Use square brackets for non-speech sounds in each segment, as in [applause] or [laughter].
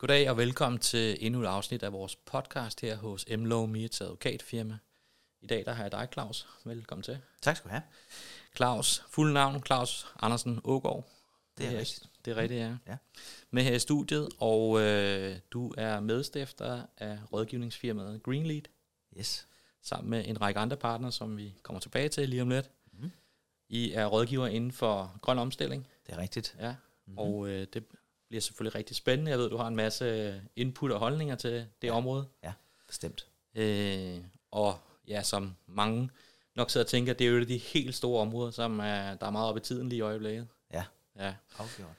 Goddag og velkommen til endnu et afsnit af vores podcast her hos MLO Meets advokatfirma. I dag der har jeg dig, Claus. Velkommen til. Tak skal du have. Claus, fuld navn, Claus Andersen Ågaard. Det er her- rigtigt. Det er rigtigt, ja. Ja. Med her i studiet, og øh, du er medstifter af rådgivningsfirmaet Greenlead, Yes. sammen med en række andre partnere, som vi kommer tilbage til lige om lidt. Mhm. I er rådgiver inden for grøn omstilling, Det er rigtigt. ja. Mhm. Mm-hmm. Og øh, det bliver selvfølgelig rigtig spændende. Jeg ved, du har en masse input og holdninger til det Ja. område. Ja, bestemt. Øh, og ja, som mange nok sidder og tænker, det er jo et af de helt store områder, som er, der er meget op i tiden lige i øjeblikket. Ja. Ja. Afgjort.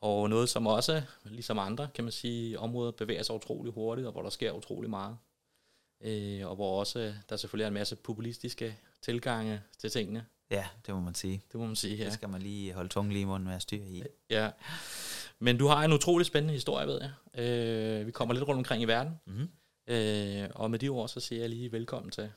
Og noget, som også, ligesom andre, kan man sige, områder bevæger sig utrolig hurtigt, og hvor der sker utrolig meget. Øh, og hvor også der selvfølgelig er en masse populistiske tilgange til tingene. Ja, det må man sige. Det må man sige Ja. her. Det skal man lige holde tungen lige i munden med at styre i. Ja. Men du har en utrolig spændende historie, ved jeg. Øh, vi kommer lidt rundt omkring i verden. Mm-hmm. Øh, og med de ord, så siger jeg lige velkommen til.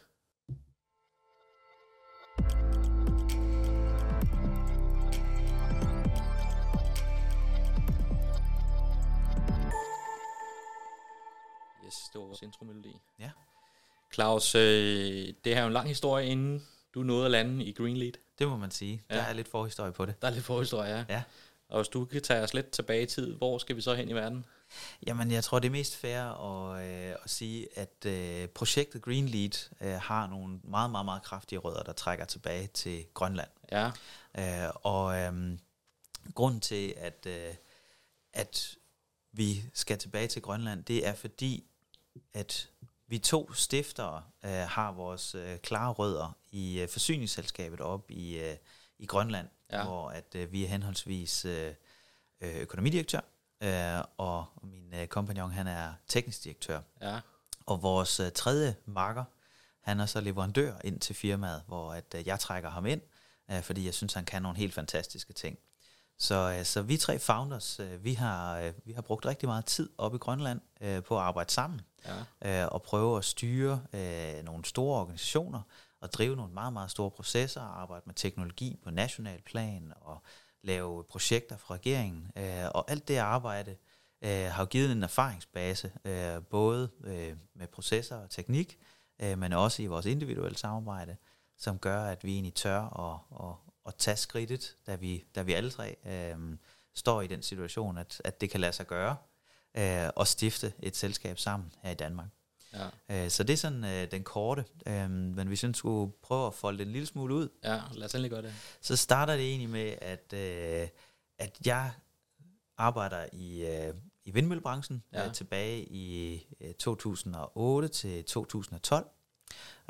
Yes, det var vores intromelodi. Ja. Claus, øh, det her er jo en lang historie, inden du nåede at lande i Greenlead. Det må man sige. Ja. Der er lidt forhistorie på det. Der er lidt forhistorie, ja. Ja. Og hvis du kan tage os lidt tilbage i tid, hvor skal vi så hen i verden? Jamen, jeg tror, det er mest fair at, øh, at sige, at øh, projektet Greenlead øh, har nogle meget, meget, meget kraftige rødder, der trækker tilbage til Grønland. Ja, Øh, og øhm, grunden til, at, øh, at vi skal tilbage til Grønland, det er fordi, at vi to stiftere øh, har vores øh, klare rødder i øh, forsyningsselskabet op i, øh, i Grønland, Ja. hvor at øh, vi er henholdsvis øh, øh, økonomidirektør, øh, og min øh, kompagnon han er teknisk direktør. ja, Og vores øh, tredje marker, han er så leverandør ind til firmaet, hvor at, øh, jeg trækker ham ind, øh, fordi jeg synes, han kan nogle helt fantastiske ting. Så, øh, så vi tre founders, øh, vi, har, øh, vi har brugt rigtig meget tid oppe i Grønland på at arbejde sammen ja. og prøve at styre nogle store organisationer og drive nogle meget, meget store processer og arbejde med teknologi på national plan og lave projekter for regeringen. Og alt det arbejde har givet en erfaringsbase, både med processer og teknik, men også i vores individuelle samarbejde, som gør, at vi egentlig tør at, at, tage skridtet, da vi, da vi alle tre øh, står i den situation, at, at det kan lade sig gøre øh, og stifte et selskab sammen her i Danmark. ja. Øh, så det er sådan øh, den korte, øh, men hvis jeg skulle prøve at folde det en lille smule ud, Ja, lad os endelig gøre det. så starter det egentlig med, at, øh, at jeg arbejder i, øh, i vindmøllebranchen ja. øh, tilbage i øh, 2008 til 2012.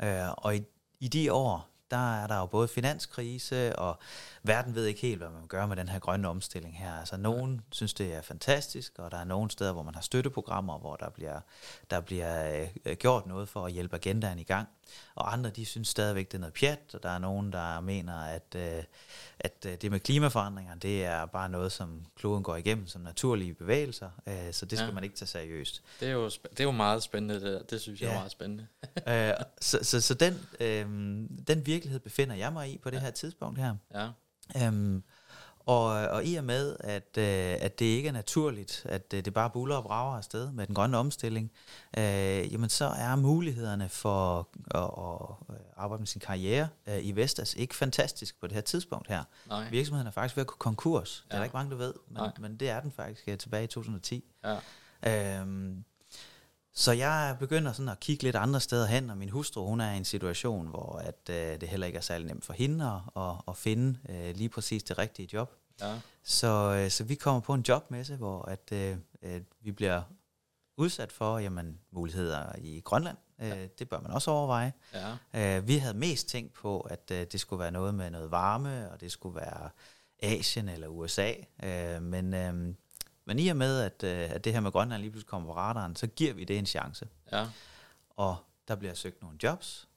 Øh, og i, i de år, der er der jo både finanskrise, og verden ved ikke helt, hvad man gør med den her grønne omstilling her. Altså, nogen synes, det er fantastisk, og der er nogle steder, hvor man har støtteprogrammer, hvor der bliver, der bliver øh, gjort noget for at hjælpe agendaen i gang. Og andre, de synes stadigvæk, det er noget pjat, og der er nogen, der mener, at, øh, at øh, det med klimaforandringer, det er bare noget, som kloden går igennem som naturlige bevægelser, øh, så det skal Ja. man ikke tage seriøst. Det er jo, det er jo meget spændende, det, der. det synes jeg er Ja. meget spændende. øh, så, så, så den, øh, den virkelighed befinder jeg mig i på det her tidspunkt her. Ja, Øhm, og, og i og med, at, øh, at det ikke er naturligt, at øh, det bare buller og brager afsted med den grønne omstilling, øh, jamen så er mulighederne for at, at arbejde med sin karriere øh, i Vestas ikke fantastisk på det her tidspunkt her. nej. Virksomheden er faktisk ved at gå konkurs. Det er Ja. der ikke mange, der ved, men, Nej. men det er den faktisk øh, tilbage i 2010. Ja, Øhm, så jeg begynder sådan at kigge lidt andre steder hen, og min hustru, hun er i en situation, hvor at, øh, det heller ikke er særlig nemt for hende at, at, at finde øh, lige præcis det rigtige job. ja, Så, øh, så vi kommer på en jobmesse, hvor at, øh, øh, vi bliver udsat for jamen, muligheder i Grønland. Øh, det bør man også overveje. ja, Øh, vi havde mest tænkt på, at øh, det skulle være noget med noget varme, og det skulle være Asien eller USA. Øh, men, øh, men i og med, at, øh, at det her med Grønland lige pludselig kommer på radaren, så giver vi det en chance. ja, Og der bliver søgt nogle jobs,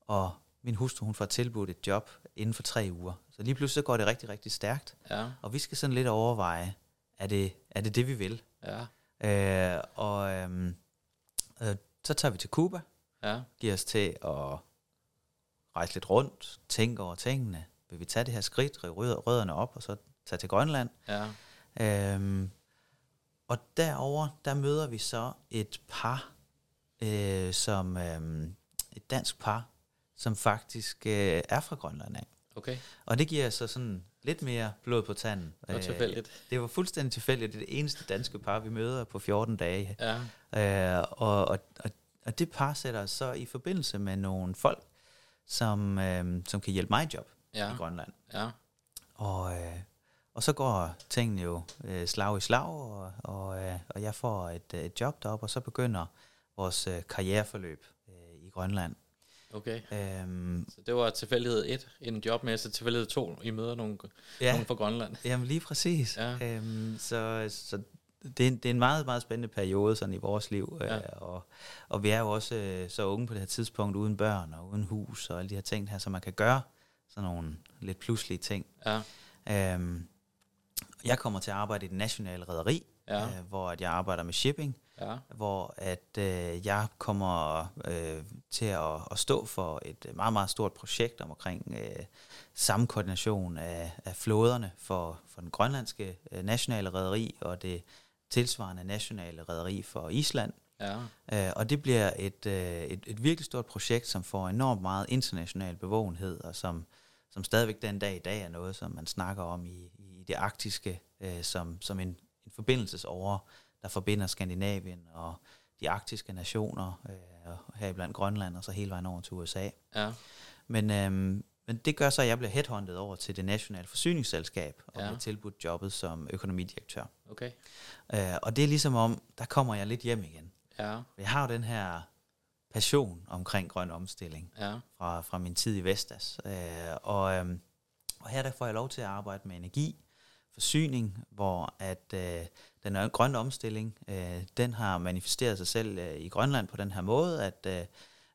og min hustru hun får tilbudt et job inden for tre uger. Så lige pludselig så går det rigtig, rigtig stærkt. ja, Og vi skal sådan lidt overveje, er det er det, det vi vil? ja, Øh, og øhm, øh, så tager vi til Cuba, ja, giver os til at rejse lidt rundt, tænke over tingene. Vil vi tage det her skridt, rive rød- rødderne op, og så tage til Grønland? ja, Øhm, og derover der møder vi så et par, øh, som øh, et dansk par, som faktisk øh, er fra Grønland af. Okay. Og det giver så sådan lidt mere blod på tanden. Det var tilfældigt. Øh, det var fuldstændig tilfældigt. Det er det eneste danske par, vi møder på 14 dage. Ja. Øh, og, og, og, og det par sætter os så i forbindelse med nogle folk, som, øh, som kan hjælpe mig i job Ja. i Grønland. Ja. Og, øh, og så går tingene jo øh, slag i slag, og, og, øh, og jeg får et, øh, et job deroppe, og så begynder vores øh, karriereforløb øh, i Grønland. Okay. Øhm, Så det var tilfældighed 1 en jobmæssig, tilfældighed 2, I møder nogle, ja, nogen fra Grønland. jamen lige præcis. Ja. Øhm, så så det, er, en- det er en meget, meget spændende periode sådan i vores liv, øh, Ja. og, og vi er jo også øh, så unge på det her tidspunkt, uden børn og uden hus og alle de her ting her, så man kan gøre sådan nogle lidt pludselige ting. Ja. Øhm, jeg kommer til at arbejde i det nationale rederi, Ja. øh, hvor at jeg arbejder med shipping, Ja. hvor at øh, jeg kommer øh, til at, at stå for et meget, meget stort projekt omkring øh, sammenkoordination af, af flåderne for, for den grønlandske øh, nationale rederi og det tilsvarende nationale rederi for Island. Ja. Øh, og det bliver et, øh, et, et virkelig stort projekt, som får enormt meget international bevågenhed, og som, som stadigvæk den dag i dag er noget, som man snakker om i det arktiske, øh, som, som en, en forbindelsesåre, der forbinder Skandinavien og de arktiske nationer, øh, heriblandt Grønland, og så hele vejen over til USA. Ja. Men, øhm, men det gør så, at jeg bliver headhunted over til det nationale forsyningsselskab, og Ja. bliver tilbudt jobbet som økonomidirektør. Okay. Øh, og det er ligesom om, der kommer jeg lidt hjem igen. Ja. Jeg har jo den her passion omkring grøn omstilling Ja. fra, fra min tid i Vestas. Øh, og, øhm, og her der får jeg lov til at arbejde med energi, forsyning, hvor at øh, den grønne omstilling, øh, den har manifesteret sig selv øh, i Grønland på den her måde, at, øh,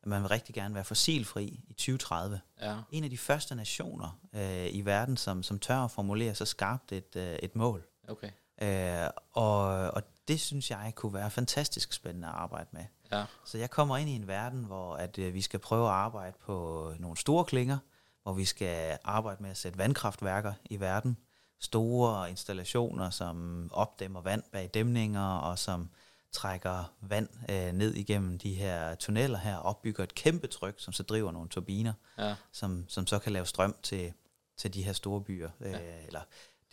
man vil rigtig gerne være fossilfri i 2030. Ja. En af de første nationer øh, i verden, som, som tør at formulere så skarpt et, øh, et mål. Okay. Øh, og, og det synes jeg kunne være fantastisk spændende at arbejde med. Ja. Så jeg kommer ind i en verden, hvor at, øh, vi skal prøve at arbejde på nogle store klinger, hvor vi skal arbejde med at sætte vandkraftværker i verden. Store installationer, som opdæmmer vand bag dæmninger, og som trækker vand øh, ned igennem de her tunneller her, opbygger et kæmpe tryk, som så driver nogle turbiner, Ja. som, som så kan lave strøm til, til de her store byer. Ja. Øh, eller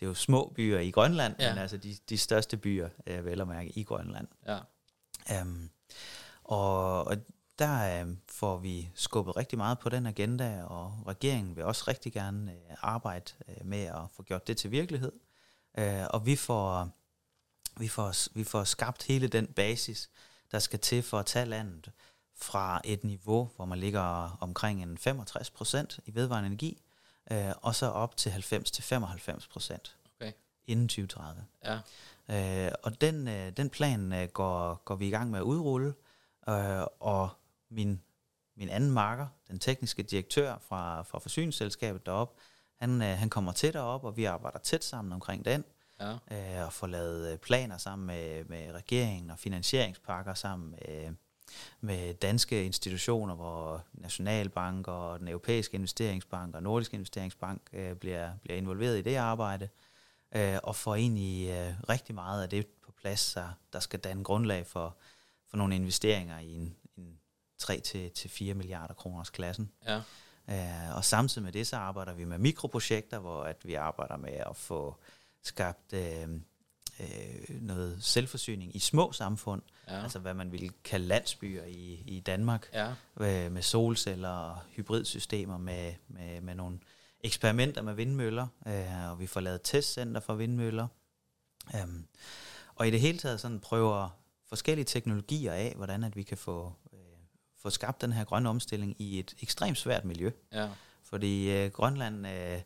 det er jo små byer i Grønland, ja. Ja. men altså de, de største byer, øh, vel at mærke, i Grønland. Ja. Um, og, og der um, får vi skubbet rigtig meget på den agenda, og regeringen vil også rigtig gerne uh, arbejde uh, med at få gjort det til virkelighed. Uh, og vi får, vi, får, vi får skabt hele den basis, der skal til for at tage landet fra et niveau, hvor man ligger omkring en 65 procent i vedvarende energi, uh, og så op til 90-95 procent Okay. inden 2030. Ja. Øh, og den, øh, den plan øh, går, går vi i gang med at udrulle, øh, og min, min anden marker, den tekniske direktør fra, fra forsyningsselskabet derop, han, øh, han kommer tæt op, og vi arbejder tæt sammen omkring den, Ja. øh, og får lavet øh, planer sammen med, med regeringen og finansieringspakker sammen med, med danske institutioner, hvor Nationalbank og den europæiske investeringsbank og Nordisk investeringsbank øh, bliver, bliver involveret i det arbejde øh, og får egentlig øh, rigtig meget af det på plads, så der skal danne grundlag for, for nogle investeringer i en, en 3-4 milliarder kroners klassen. Ja. Øh, og samtidig med det, så arbejder vi med mikroprojekter, hvor at vi arbejder med at få skabt øh, øh, noget selvforsyning i små samfund, Ja. altså hvad man ville kalde landsbyer i, i Danmark, Ja. øh, med solceller og hybridsystemer, med, med, med nogle eksperimenter med vindmøller, øh, og vi får lavet testcenter for vindmøller. Um, og i det hele taget sådan prøver forskellige teknologier af, hvordan at vi kan få, øh, få skabt den her grønne omstilling i et ekstremt svært miljø. Ja. Fordi øh, Grønland øh,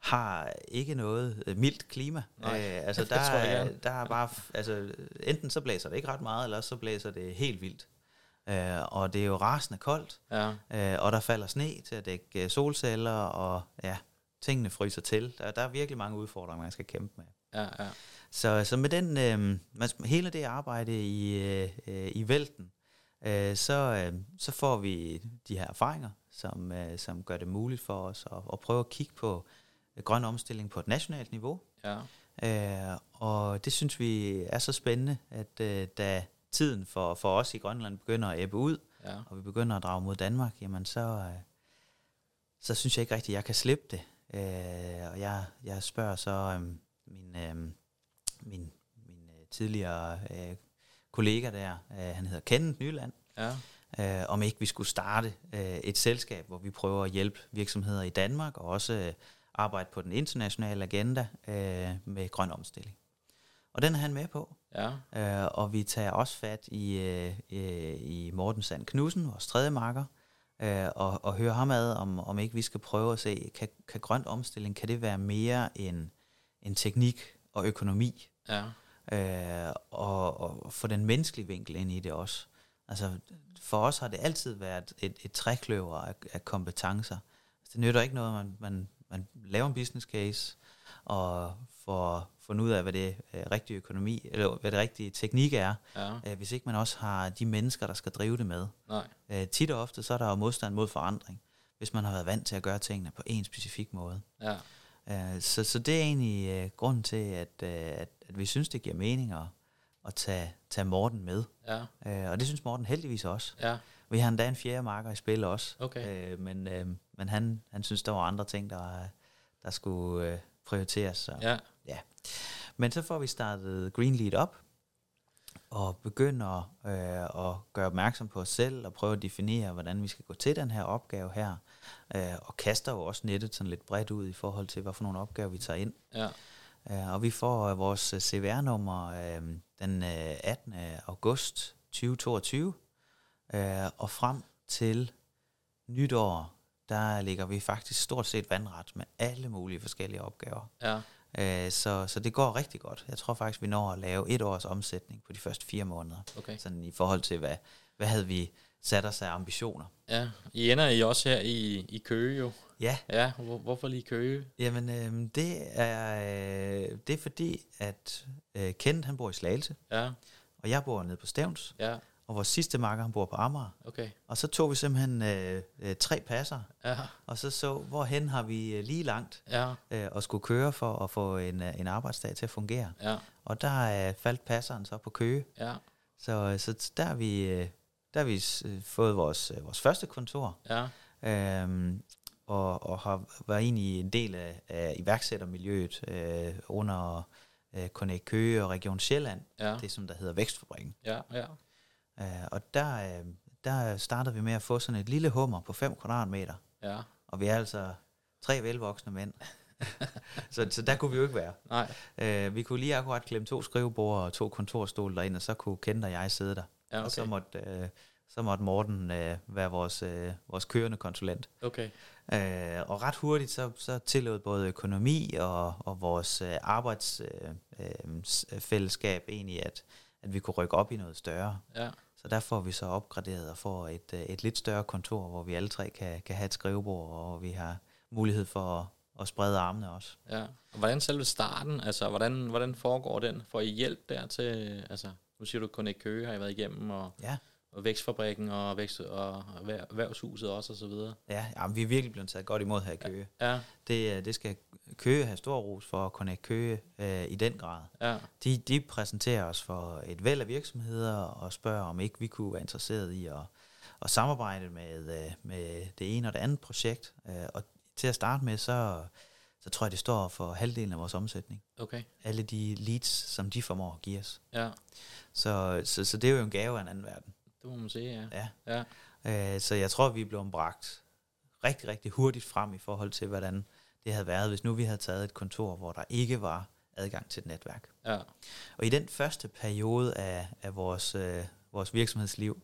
har ikke noget øh, mildt klima. Nej, øh, altså [laughs] der, tror jeg er, gerne. der er bare, altså enten så blæser det ikke ret meget, eller så blæser det helt vildt. Øh, og det er jo rasende koldt, Ja. øh, og der falder sne til at dække øh, solceller, og ja, tingene fryser til. Der, der er virkelig mange udfordringer, man skal kæmpe med. Ja. Ja. Så, så med den, øh, hele det arbejde i, øh, øh, i vælten, øh, så, øh, så får vi de her erfaringer, som, øh, som gør det muligt for os at, at prøve at kigge på øh, grøn omstilling på et nationalt niveau. Ja. Øh, og det synes vi er så spændende, at øh, da tiden for, for os i Grønland begynder at ebbe ud, Ja. og vi begynder at drage mod Danmark, jamen så, øh, så synes jeg ikke rigtigt, at jeg kan slippe det. Øh, og jeg, jeg spørger så øh, min, øh, min, min tidligere øh, kollega der, øh, han hedder Kenneth Nyland, Ja. øh, om ikke vi skulle starte øh, et selskab, hvor vi prøver at hjælpe virksomheder i Danmark, og også øh, arbejde på den internationale agenda øh, med grøn omstilling. Og den er han med på. Ja. Øh, og vi tager også fat i, øh, øh, i Morten Sand Knudsen, vores tredje marker, øh, og, og høre ham ad, om, om ikke vi skal prøve at se, kan, kan grøn omstilling, kan det være mere en, en teknik og økonomi, Ja. Øh, og, og få den menneskelige vinkel ind i det også. Altså, for os har det altid været et, et trækløver af, af kompetencer. Altså, det nytter ikke noget, man, man, man laver en business case, og får fundet ud af, hvad det øh, rigtige økonomi, eller hvad det rigtige teknik er, Ja. øh, hvis ikke man også har de mennesker, der skal drive det med. Nej. Øh, tit og ofte, så er der jo modstand mod forandring, hvis man har været vant til at gøre tingene på en specifik måde. Ja. Øh, så, så det er egentlig øh, grunden til, at, øh, at, at vi synes, det giver mening at, at tage, tage Morten med. Ja. Øh, og det synes Morten heldigvis også. Ja. Vi har endda en fjerde marker i spil også. Okay. Øh, men øh, men han, han synes, der var andre ting, der, der skulle øh, prioriteres. Så. Ja. Men så får vi startet Greenlead op, og begynder øh, at gøre opmærksom på os selv, og prøve at definere, hvordan vi skal gå til den her opgave her, øh, og kaster jo også nettet sådan lidt bredt ud i forhold til, hvad for nogle opgaver vi tager ind. Ja. Øh, og vi får øh, vores øh, CVR-nummer den øh, 18. august 2022, øh, og frem til nytår, der ligger vi faktisk stort set vandret med alle mulige forskellige opgaver. Ja. Så, så det går rigtig godt. Jeg tror faktisk, vi når at lave et års omsætning på de første fire måneder. Okay. Sådan i forhold til, hvad, hvad havde vi sat os af ambitioner. Ja. I ender I også her i, i Køge jo. Ja, Ja. Hvor, hvorfor lige Køge? jamen øh, det, er, øh, det er fordi, at øh, Kent han bor i Slagelse, Ja. og jeg bor nede på Stævns, Ja. og vores sidste makker han bor på Amager. Okay. Og så tog vi simpelthen øh, øh, tre passer, Ja. og så så, hvorhen har vi øh, lige langt Ja. øh, og skulle køre for at få en, øh, en arbejdsdag til at fungere. Ja. Og der øh, faldt passeren så på Køge. Ja. Så, øh, så der har vi, øh, der har vi øh, fået vores, øh, vores første kontor, Ja. øhm, og, og har været egentlig en del af, af iværksættermiljøet øh, under øh, Connect Køge og Region Sjælland, Ja. det som der hedder Vækstfabrikken. Ja. Ja. Øh, og der, øh, der startede vi med at få sådan et lille hummer på 5 kvadratmeter, Ja. og vi er altså tre velvoksne mænd. [laughs] så, så der kunne vi jo ikke være. Nej. Øh, vi kunne lige akkurat klemme to skrivebord og to kontorstole derind, og så kunne Kent og jeg sidde der. Ja, Og så okay. måtte, øh, så måtte Morten øh, være vores, øh, vores kørende konsulent. Okay. Øh, og ret hurtigt så, så tillod både økonomi og, og vores øh, arbejdsfællesskab øh, egentlig, at, at vi kunne rykke op i noget større. Ja. Så der får vi så opgraderet og får et, øh, et lidt større kontor, hvor vi alle tre kan, kan have et skrivebord, og vi har mulighed for at, at sprede armene også. Ja. Og hvordan selve starten, altså hvordan, hvordan foregår den? Får I hjælp der til, altså nu siger du kun ikke Køge, har I været igennem, og, Ja, og vækstfabrikken og, vækst, og erhver- erhvervshuset også, og så videre. ja jamen, vi er virkelig blevet taget godt imod her i Køge. Ja, Det, øh, det skal Køge have stor ros for at kunne Køge øh, i den grad. ja, De, de præsenterer os for et væld af virksomheder og spørger, om ikke vi kunne være interesseret i at, at samarbejde med, øh, med det ene og det andet projekt. Øh, Og til at starte med, så, så tror jeg, det står for halvdelen af vores omsætning. okay. Alle de leads, som de formår at give os. Ja, Så, så, så det er jo en gave af en anden verden. det må man sige, ja. Ja. Ja, Øh, Så jeg tror, vi er blevet bragt rigtig, rigtig hurtigt frem i forhold til, hvordan det havde været, hvis nu vi havde taget et kontor, hvor der ikke var adgang til et netværk. ja, Og i den første periode af, af vores, øh, vores virksomhedsliv,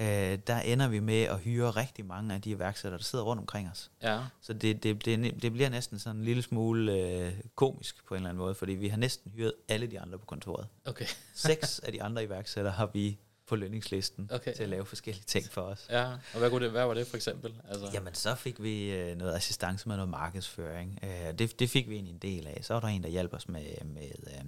øh, der ender vi med at hyre rigtig mange af de iværksættere, der sidder rundt omkring os. ja, Så det, det, det, det bliver næsten sådan en lille smule øh, komisk på en eller anden måde, fordi vi har næsten hyret alle de andre på kontoret. okay. Seks [laughs] af de andre iværksættere har vi på lønningslisten Okay. til at lave forskellige ting for os. Ja, og hvad, kunne det, hvad var det for eksempel? Altså, Jamen, så fik vi øh, noget assistance med noget markedsføring. Øh, det, det fik vi egentlig en del af. Så var der en, der hjalp os med, med øh,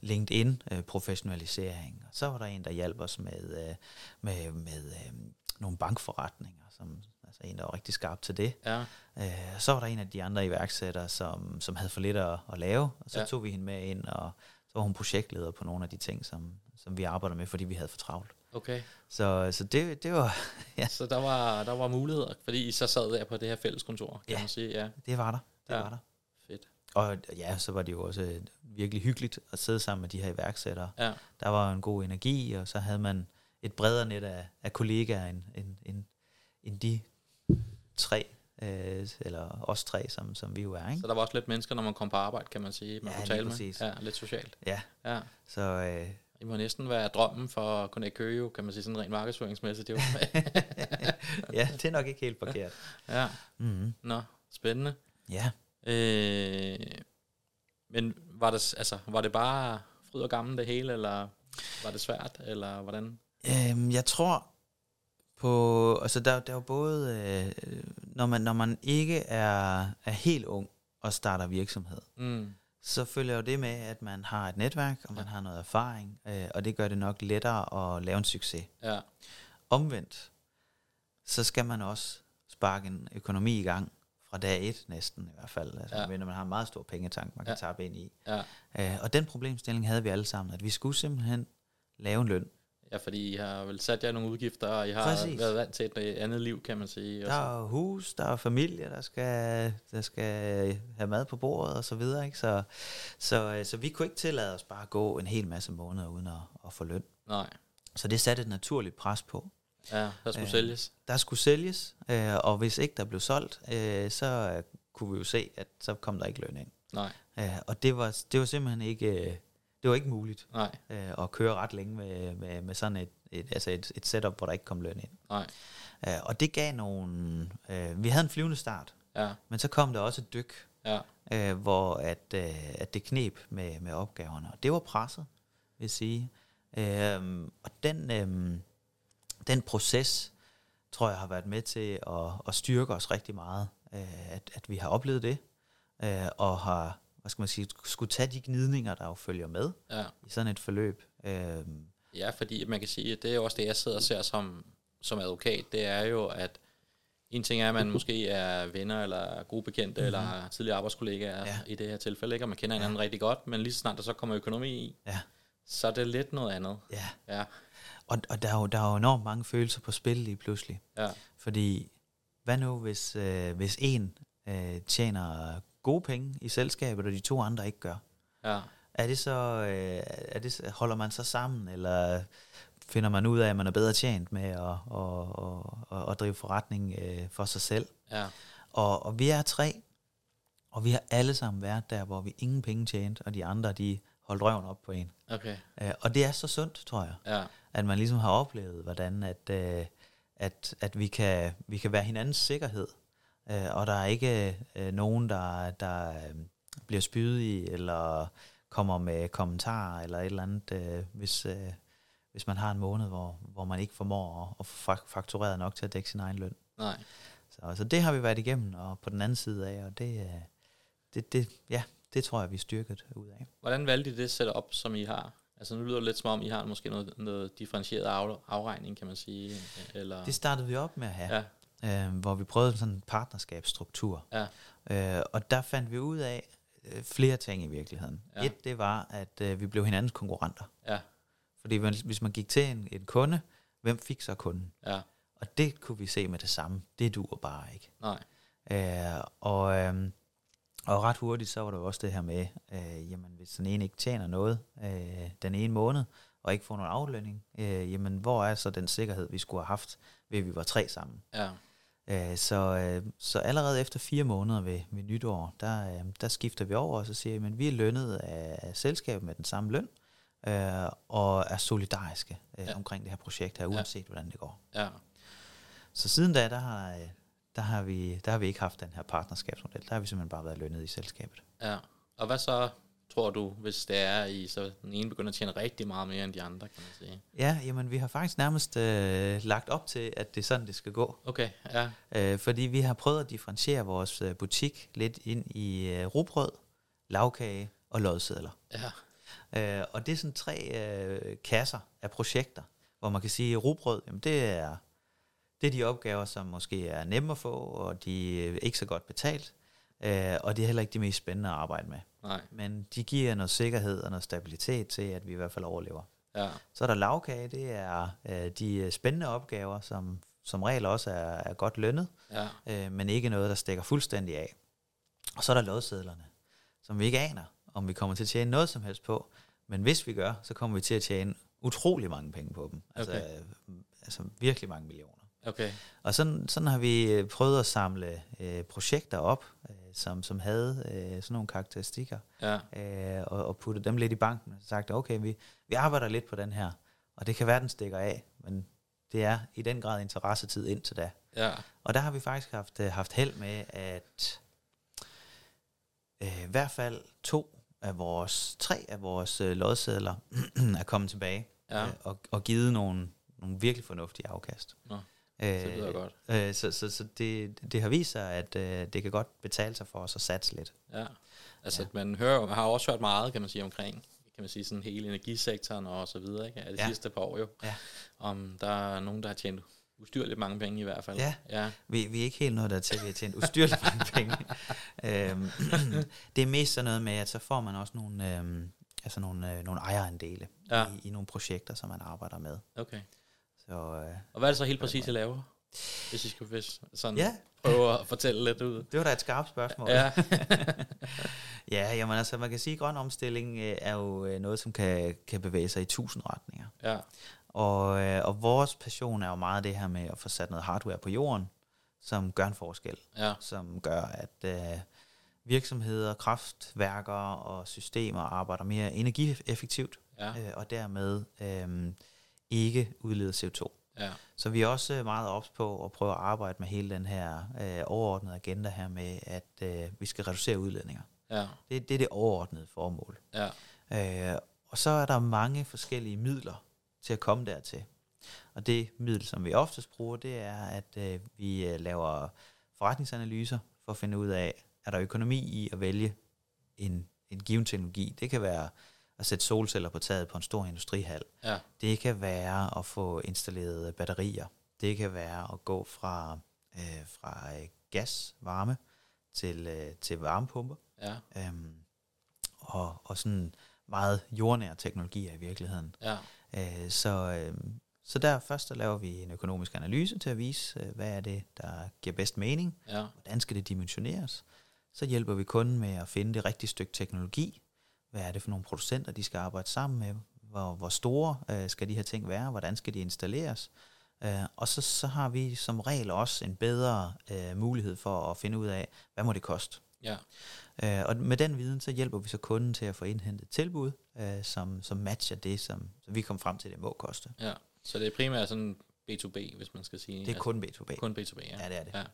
LinkedIn øh, professionalisering. Og så var der en, der hjalp os med, øh, med, med øh, nogle bankforretninger, som altså en, der var rigtig skarp til det. Ja, Øh, så var der en af de andre iværksættere, som, som havde for lidt at, at lave, og så ja. tog vi hende med ind, og så var hun projektleder på nogle af de ting, som, som vi arbejder med, fordi vi havde for travlt. okay. Så, så det, det, var, [laughs] ja, Så der var, der var muligheder, fordi I så sad der på det her fælleskontor, kan Ja. man sige. Ja, det var der. Det Ja. var der. fedt. Og ja, så var det jo også øh, virkelig hyggeligt at sidde sammen med de her iværksættere. Ja, Der var en god energi, og så havde man et bredere net af, af kollegaer end, end, end, end de tre, øh, eller os tre, som, som vi jo er. Ikke? så der var også lidt mennesker, når man kom på arbejde, kan man sige. Man Ja, kunne tale med. præcis. Ja, lidt socialt. Ja, Ja. så øh, Det må næsten være drømmen for Connect Køge, kan man sige, sådan rent markedsføringsmæssigt. Det jo. [laughs] ja, det er nok ikke helt forkert. ja, Mm-hmm. nå, spændende. Ja, Øh, men var det, altså, var det bare fryd og gammel det hele, eller var det svært, eller hvordan? Øhm, jeg tror på, altså der, der er jo både, øh, når, man, når man ikke er, er helt ung og starter virksomhed, Mm, så følger jo det med, at man har et netværk, og man har noget erfaring, øh, og det gør det nok lettere at lave en succes. ja, Omvendt, så skal man også sparke en økonomi i gang fra dag et næsten i hvert fald. Altså, Ja. ja. Når man har en meget stor pengetank, man kan Ja. ja. tabe ind i. ja. Øh, og den problemstilling havde vi alle sammen, at vi skulle simpelthen lave en løn. Ja, fordi I har vel sat jer nogle udgifter, og I har Præcis. været vant til et øh, andet liv, kan man sige. Der er hus, der er familie, der skal, der skal have mad på bordet og så videre. Ikke? Så, så, øh, så vi kunne ikke tillade os bare at gå en hel masse måneder uden at, at få løn. Nej, Så det satte et naturligt pres på. ja, der skulle Øh, sælges. Der skulle sælges, øh, og hvis ikke der blev solgt, øh, så øh, kunne vi jo se, at så kom der ikke løn ind. Nej, Øh, og det var, det var simpelthen ikke, det var ikke muligt nej, øh, at køre ret længe med, med, med sådan et, et, altså et, et setup, hvor der ikke kom løn ind. nej, Øh, og det gav nogle... Øh, vi havde en flyvende start, ja, men så kom der også et dyk, ja, øh, hvor at, øh, at det knep med, med opgaverne. Og det var presset, vil jeg sige. Øh, og den, øh, den proces, tror jeg, har været med til at, at styrke os rigtig meget. Øh, at, at vi har oplevet det, øh, og har, hvad skal man sige, skulle tage de gnidninger, der jo følger med ja. i sådan et forløb. Øh, Ja, fordi man kan sige, at det er også det, jeg sidder og ser som, som advokat, det er jo, at en ting er, at man [laughs] måske er venner, eller gode bekendte, mm-hmm. eller tidligere arbejdskollegaer. Ja. i det her tilfælde, ikke? og man kender hinanden ja. rigtig godt, men lige så snart der så kommer økonomi i, ja, så er det lidt noget andet. ja. Ja, Og, og der, er jo, der er jo enormt mange følelser på spil lige pludselig. ja, Fordi, hvad nu, hvis, øh, hvis en øh, tjener gode penge i selskabet, og de to andre ikke gør? ja, Er det så, øh, er det, holder man så sammen, eller finder man ud af, at man er bedre tjent med at, at, at, at, at drive forretning øh, for sig selv? ja, Og, og vi er tre, og vi har alle sammen været der, hvor vi ingen penge tjente, og de andre, de holdt røven op på en. okay, Øh, og det er så sundt, tror jeg ja, at man ligesom har oplevet, hvordan at, øh, at, at vi, kan, vi kan være hinandens sikkerhed, øh, og der er ikke øh, nogen, der, der øh, bliver spydet i, eller kommer med kommentarer, eller et eller andet, øh, hvis, øh, hvis man har en måned, hvor, hvor man ikke formår at, at få fak- faktureret nok til at dække sin egen løn. nej, Så, så det har vi været igennem, og på den anden side af, og det, øh, det, det, ja, det tror jeg, vi er styrket ud af. Hvordan valgte I det setup, som I har? Altså nu lyder det lidt som om, I har måske noget, noget differentieret af, afregning, kan man sige, eller... Det startede vi op med at have. ja, øh, hvor vi prøvede sådan en partnerskabsstruktur. Ja. Øh, og der fandt vi ud af øh, flere ting i virkeligheden. Ja. Et, det var, at øh, vi blev hinandens konkurrenter. ja, Fordi hvis man gik til en, en kunde, hvem fik så kunden? ja, Og det kunne vi se med det samme. Det duer bare ikke. nej, Øh, og, øh, og ret hurtigt, så var der også det her med, øh, jamen hvis den ene ikke tjener noget øh, den ene måned, og ikke får nogen aflønning, øh, jamen hvor er så den sikkerhed, vi skulle have haft, ved at vi var tre sammen? ja, Øh, Så, øh, så allerede efter fire måneder ved, ved nytår, der, øh, der skifter vi over, og så siger vi, at vi er lønnet af selskabet med den samme løn, øh, og er solidariske øh, Ja. ja. omkring det her projekt her, uanset hvordan det går. ja, Så siden da, der har, der, har vi, der har vi ikke haft den her partnerskabsmodel. Der har vi simpelthen bare været lønnet i selskabet. ja. Og hvad så, tror du, hvis det er, I så den ene begynder at tjene rigtig meget mere end de andre, kan man sige? Ja, jamen vi har faktisk nærmest øh, lagt op til, at det er sådan, det skal gå. Okay, ja, Øh, fordi vi har prøvet at differentiere vores øh, butik lidt ind i øh, rugbrød, lavkage og lodsedler. ja, Øh, og det er sådan tre øh, kasser af projekter, hvor man kan sige, at rugbrød, jamen det er, Det er de opgaver, som måske er nemme at få, og de er ikke så godt betalt. Øh, og det er heller ikke de mest spændende at arbejde med. Nej. Men de giver noget sikkerhed og noget stabilitet til, at vi i hvert fald overlever. Ja. Så er der lavkage, det er øh, de spændende opgaver, som som regel også er, er godt lønnet, Ja. øh, men ikke noget, der stikker fuldstændig af. Og så er der lodsedlerne, som vi ikke aner, om vi kommer til at tjene noget som helst på. Men hvis vi gør, så kommer vi til at tjene utrolig mange penge på dem. Altså, Okay. øh, altså virkelig mange millioner. Okay. Og sådan, sådan har vi øh, prøvet at samle øh, projekter op, øh, som, som havde øh, sådan nogle karakteristikker, Ja. øh, og, og putte dem lidt i banken, og sagt, okay, vi, vi arbejder lidt på den her, og det kan være, den stikker af, men det er i den grad interessetid indtil da. Ja. Og der har vi faktisk haft, øh, haft held med, at øh, i hvert fald to af vores, tre af vores øh, lodsedler [clears throat] er kommet tilbage Ja. øh, og, og givet nogle, nogle virkelig fornuftige afkast. Nå, Øh, det lyder godt. Øh, så så, så det, det har vist sig, at øh, det kan godt betale sig for os at satse lidt. Ja. Altså, Ja. man hører, man har også hørt meget, kan man sige, omkring kan man sige, sådan hele energisektoren og så videre, ikke? Ja, det Ja. sidste par år jo. Ja. Om der er nogen, der har tjent ustyrligt mange penge i hvert fald. Ja. Ja. Vi, vi er ikke helt nået dertil, vi har tjent ustyrligt [laughs] mange penge. øhm, [clears throat] det er mest sådan noget med, at så får man også nogle, øhm, altså nogle, øh, nogle ejerandele Ja. i, i nogle projekter, som man arbejder med. Okay. Så øh, Og hvad er det så helt præcis, I laver? Hvis I skal hvis sådan ja, prøve at fortælle lidt ud. det var da et skarpt spørgsmål. Ja. [laughs] ja jamen altså, man kan sige, at grøn omstilling øh, er jo øh, noget, som kan, kan bevæge sig i tusind retninger. ja. Og, øh, og vores passion er jo meget det her med at få sat noget hardware på jorden, som gør en forskel. Ja. som gør, at øh, virksomheder, kraftværker og systemer arbejder mere energieffektivt, Ja. øh, og dermed øh, ikke udleder CO2. Ja. Så vi er også meget ops på at prøve at arbejde med hele den her øh, overordnede agenda her med, at øh, vi skal reducere udledninger. Ja. Det, det er det overordnede formål. Ja. Øh, og så er der mange forskellige midler til at komme dertil. Og det middel, som vi oftest bruger, det er, at øh, vi øh, laver forretningsanalyser for at finde ud af, er der økonomi i at vælge en, en given teknologi. Det kan være at sætte solceller på taget på en stor industrihal. Ja. Det kan være at få installeret batterier. Det kan være at gå fra, øh, fra øh, gas, varme, til, øh, til varmepumper. Ja. Øhm, og, og sådan meget jordnære teknologier i virkeligheden. Ja. Øh, så, øh, så der først der laver vi en økonomisk analyse til at vise, øh, hvad er det, der giver bedst mening, Ja. hvordan skal det dimensioneres. Så hjælper vi kunden med at finde det rigtige stykke teknologi. Hvad er det for nogle producenter, de skal arbejde sammen med? Hvor, hvor store øh, skal de her ting være? Hvordan skal de installeres? Øh, og så, så har vi som regel også en bedre øh, mulighed for at finde ud af, hvad må det koste? Ja. Øh, og med den viden, så hjælper vi så kunden til at få indhentet tilbud, øh, som, som matcher det, som, som vi kom frem til, det må koste. Ja. Så det er primært sådan B2B, hvis man skal sige. Det er kun B2B. kun B2B, ja. Ja, det er det.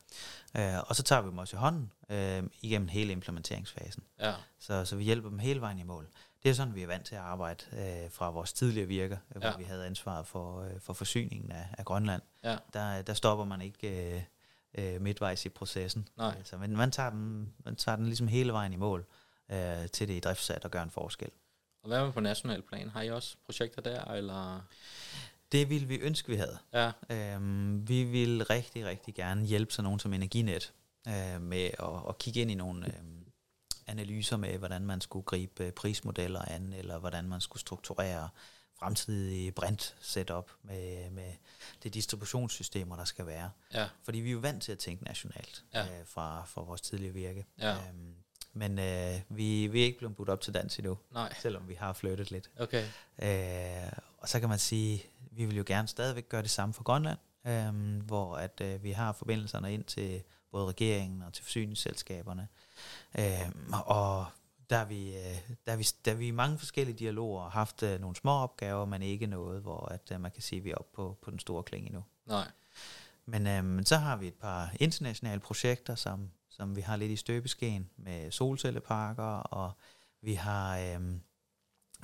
Ja. Øh, og så tager vi dem også i hånden øh, igennem hele implementeringsfasen. Ja. Så, så vi hjælper dem hele vejen i mål. Det er sådan, vi er vant til at arbejde øh, fra vores tidligere virker, øh, hvor Ja. vi havde ansvaret for, øh, for forsyningen af, af Grønland. Ja. Der, der stopper man ikke øh, øh, midtvejs i processen. Nej. Øh, Så, men man tager, den, man tager den ligesom hele vejen i mål øh, til det i driftsat og gør en forskel. Og hvad med på national plan? Har I også projekter der, eller? Det ville vi ønske, vi havde. Ja. Øhm, vi vil rigtig, rigtig gerne hjælpe sådan nogen som Energinet øh, med at, at kigge ind i nogle øh, analyser med, hvordan man skulle gribe øh, prismodeller an, eller hvordan man skulle strukturere fremtidige brint setup med, med de distributionssystemer, der skal være. Ja. Fordi vi er jo vant til at tænke nationalt Ja. øh, fra, fra vores tidligere virke. Ja. Øhm, men øh, vi, vi er ikke blevet budt op til dans endnu, Nej. selvom vi har flyttet lidt. Okay. Øh, og så kan man sige, vi vil jo gerne stadigvæk gøre det samme for Grønland, øh, hvor at øh, vi har forbindelserne ind til både regeringen og til forsyningsselskaberne. Øh, og der har vi, øh, der har vi, der har vi i mange forskellige dialoger haft øh, nogle små opgaver, men ikke noget, hvor at, øh, man kan sige, at vi er oppe på, på den store klinge endnu. Nej. Men øhm, så har vi et par internationale projekter, som, som vi har lidt i støbeskeen med solcelleparker, og vi har øhm,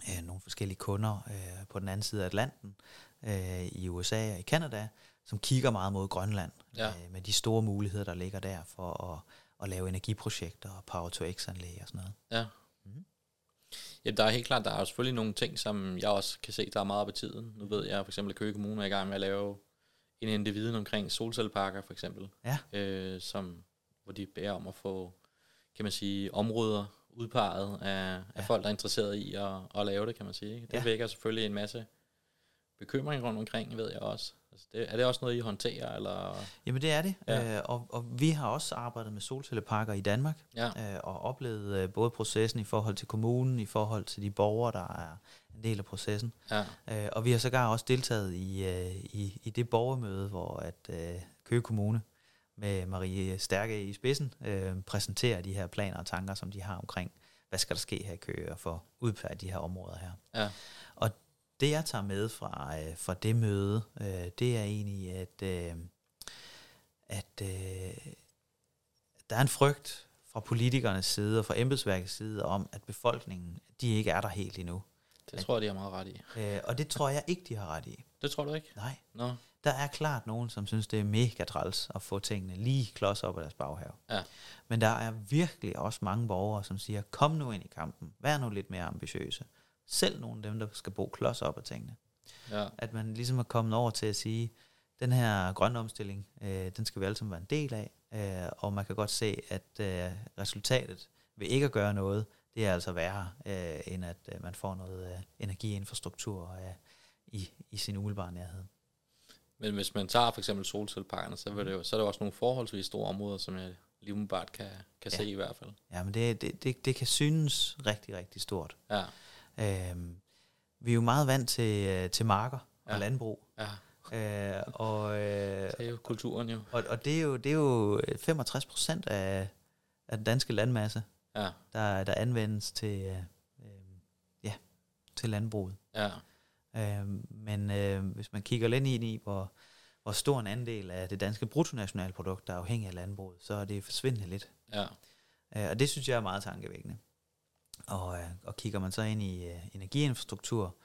øh, nogle forskellige kunder øh, på den anden side af Atlanten, øh, i USA og i Kanada, som kigger meget mod Grønland, Ja. øh, med de store muligheder, der ligger der for at, at lave energiprojekter og power-to-x-anlæg og sådan noget. Ja. Mhm. Ja, der er helt klart, der er selvfølgelig nogle ting, som jeg også kan se, der er meget op i tiden. Nu ved jeg for eksempel, at Køge Kommune er i gang med at lave indhente viden omkring solcelleparker for eksempel, Ja. øh, som, hvor de beder om at få, kan man sige, områder udpeget af, af Ja. folk, der er interesseret i at, at lave det, kan man sige. ikke? Det Ja. vækker selvfølgelig en masse bekymring rundt omkring, ved jeg også. Altså det, er det også noget, I håndterer, eller? Jamen det er det, Ja. øh, og, og vi har også arbejdet med solcelleparker i Danmark, Ja, øh, og oplevet øh, både processen i forhold til kommunen, i forhold til de borgere, der er en del af processen. ja, Øh, og vi har sågar også deltaget i, øh, i, i det borgermøde, hvor at øh, Køge Kommune med Marie Stærke i spidsen øh, præsenterer de her planer og tanker, som de har omkring, hvad skal der ske her i Køge, og for udpeget de her områder her. ja, Og det, jeg tager med fra, øh, fra det møde, øh, det er egentlig, at, øh, at øh, der er en frygt fra politikernes side og fra embedsværkets side om, at befolkningen, de ikke er der helt endnu. det tror jeg, de har meget ret i. Øh, og det tror jeg ikke, de har ret i. Det tror du ikke? Nej. Nå, Der er klart nogen, som synes, det er mega træls at få tingene lige klods op af deres baghave. Ja. Men der er virkelig også mange borgere, som siger, kom nu ind i kampen, vær nu lidt mere ambitiøse. Selv nogle af dem, der skal bo klods op af tingene. ja, At man ligesom er kommet over til at sige, den her grønne omstilling, øh, den skal vi alle sammen være en del af, øh, og man kan godt se, at øh, resultatet ved ikke at gøre noget, det er altså værre, øh, end at øh, man får noget øh, energiinfrastruktur øh, i, i sin umiddelbare nærhed. Men hvis man tager for eksempel solcelleparkerne, så, vil det jo, så er der også nogle forholdsvis store områder, som jeg lige umiddelbart kan, kan Ja. se i hvert fald. Ja, men det, det, det, det kan synes rigtig, rigtig stort. Ja, Øhm, vi er jo meget vant til, øh, til marker og Ja. landbrug. ja. Øh, og, øh, Det er jo kulturen jo. og, og det, er jo, det er jo 65 procent af, af den danske landmasse, Ja, der, der anvendes til, øh, øh, ja, til landbruget. ja, Øh, men øh, hvis man kigger lidt ind i, hvor, hvor stor en andel af det danske bruttonationalprodukt, der er afhængig af landbruget, så er det forsvindende lidt. ja, Øh, og det synes jeg er meget tankevækkende. Og, øh, og kigger man så ind i øh, energiinfrastruktur,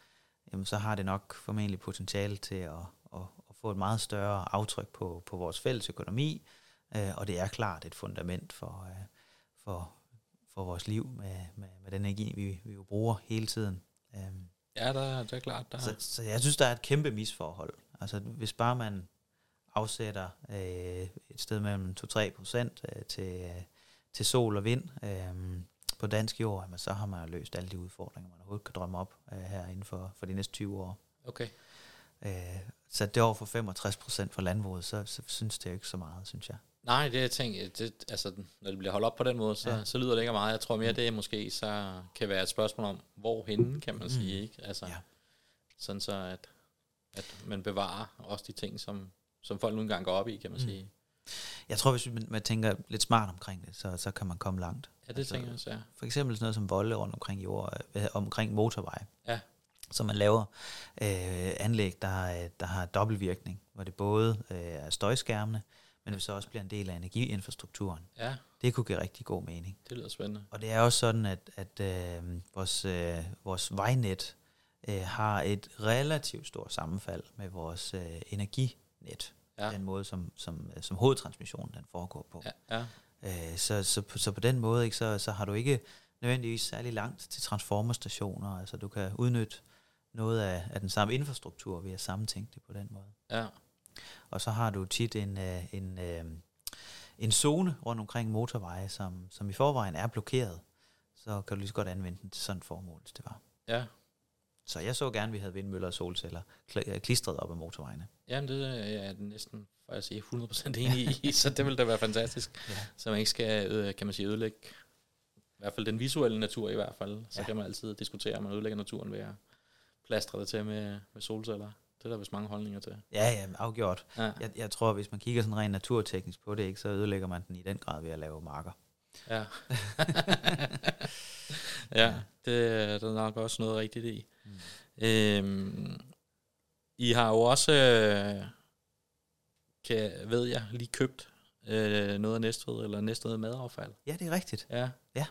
jamen, så har det nok formentlig potentiale til at, at, at få et meget større aftryk på, på vores fælles økonomi, øh, og det er klart et fundament for, for, for vores liv med, med, med den energi, vi, vi jo bruger hele tiden. Ja der, det er klart. Der. så, så jeg synes, der er et kæmpe misforhold. Altså, hvis bare man afsætter øh, et sted mellem 2-3 procent øh, til, øh, til sol og vind øh, på dansk jord, jamen, så har man løst alle de udfordringer, man overhovedet kan drømme op øh, her inden for, for de næste 20 år. Okay. Øh, så det over for 65 procent for landbruget, så, så synes det jo ikke så meget, synes jeg. Nej, det jeg tænker, det, altså, når det bliver holdt op på den måde, så, ja. Så lyder det ikke meget. Jeg tror mere, det måske så kan være et spørgsmål om, hvorhenne, kan man Mm. sige, ikke? Altså, Ja. sådan så, at, at man bevarer også de ting, som, som folk nu engang går op i, kan man Mm. sige. Jeg tror, hvis man, man tænker lidt smart omkring det, så, så kan man komme langt. Ja, det Altså, tænker jeg også, ja. For eksempel sådan noget som volde rundt omkring jord, øh, omkring motorveje. Ja. Så man laver øh, anlæg, der, øh, der har dobbeltvirkning, hvor det både øh, er støjskærmende, men det så også bliver en del af energiinfrastrukturen. Ja, Det kunne give rigtig god mening. det lyder spændende. Og det er også sådan, at, at øh, vores, øh, vores vejnet øh, har et relativt stort sammenfald med vores øh, energinet. Ja. Ja. Den måde, som, som, som hovedtransmissionen den foregår på. Ja, ja, Øh, så, så, på- så på den måde, ikke, så, så har du ikke nødvendigvis særlig langt til transformerstationer. Altså du kan udnytte noget af, af den samme infrastruktur ved at sammentænke det på den måde. ja, Og så har du tit en, øh, en, øh, en zone rundt omkring motorveje, som, som i forvejen er blokeret. Så kan du lige så godt anvende den til sådan et formål, hvis det var. ja. Så jeg så gerne, at vi havde vindmøller og solceller øh, klistret op ad motorvejene. Jamen, det er jeg næsten, for at sige, 100% enig i, [laughs] så det ville da være fantastisk. Ja. Så man ikke skal, øh, kan man sige, ødelægge, i hvert fald den visuelle natur i hvert fald. Så. Ja. kan man altid diskutere, om man ødelægger naturen ved at plastre det til med, med solceller. Det er der vist mange holdninger til. Ja, ja, afgjort. Ja, Jeg, jeg tror, hvis man kigger sådan rent naturteknisk på det, ikke, så ødelægger man den i den grad ved at lave marker. [laughs] ja. ja, det er der nok også noget rigtigt i. Mm. Øhm, I har jo også, øh, kan, ved jeg, lige købt øh, noget af Næstved, eller Næstved madaffald. Ja, det er rigtigt. Ja. Ja.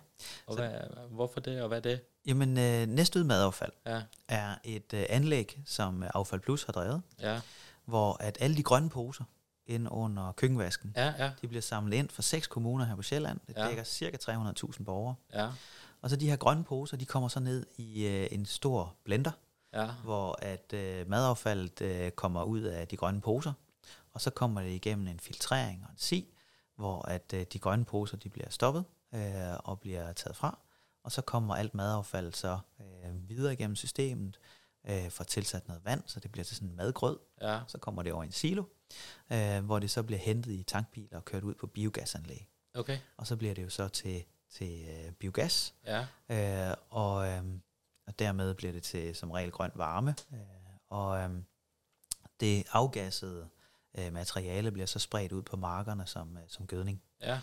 Og Så- hvad, hvorfor det, og hvad er det? Jamen, øh, Næstved Madaffald Ja, er et øh, anlæg, som Affald Plus har drevet, ja, hvor at alle de grønne poser ind under køkkenvasken, ja, ja, de bliver samlet ind fra seks kommuner her på Sjælland. Det Ja. dækker cirka 300.000 borgere. ja, Og så de her grønne poser, de kommer så ned i øh, en stor blender, ja, hvor at øh, madaffaldet øh, kommer ud af de grønne poser. og så kommer det igennem en filtrering og en si, hvor at øh, de grønne poser de bliver stoppet øh, og bliver taget fra, og så kommer alt madaffald så øh, videre igennem systemet, øh, får tilsat noget vand, så det bliver til sådan en madgrød. Ja. Så kommer det over i en silo, øh, hvor det så bliver hentet i tankbiler og kørt ud på biogasanlæg. Okay. Og så bliver det jo så til, til øh, biogas, Ja. øh, og, øh, og dermed bliver det til som regel grøn varme. Øh, og øh, det afgassede øh, materiale bliver så spredt ud på markerne som, øh, som gødning. Ja.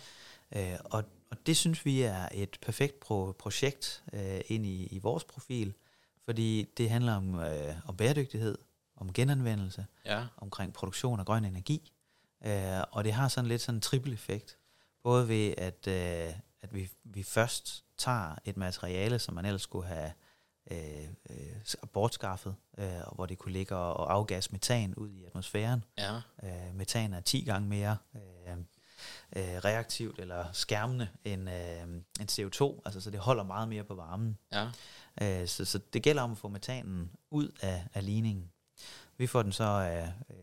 Øh, og, og det synes vi er et perfekt pro- projekt øh, ind i, i vores profil, fordi det handler om, øh, om bæredygtighed, om genanvendelse, Ja. omkring produktion af grøn energi, øh, og det har sådan lidt sådan en triple effekt. Både ved, at, øh, at vi, vi først tager et materiale, som man ellers skulle have øh, øh, bortskaffet, øh, hvor det kunne ligge og, og afgasse metan ud i atmosfæren. Ja. Øh, metan er 10 gange mere øh, øh, reaktivt eller skærmende end, øh, end CO2, altså så det holder meget mere på varmen. Ja. Øh, så, så det gælder om at få metanen ud af, af ligningen. Vi får den så øh,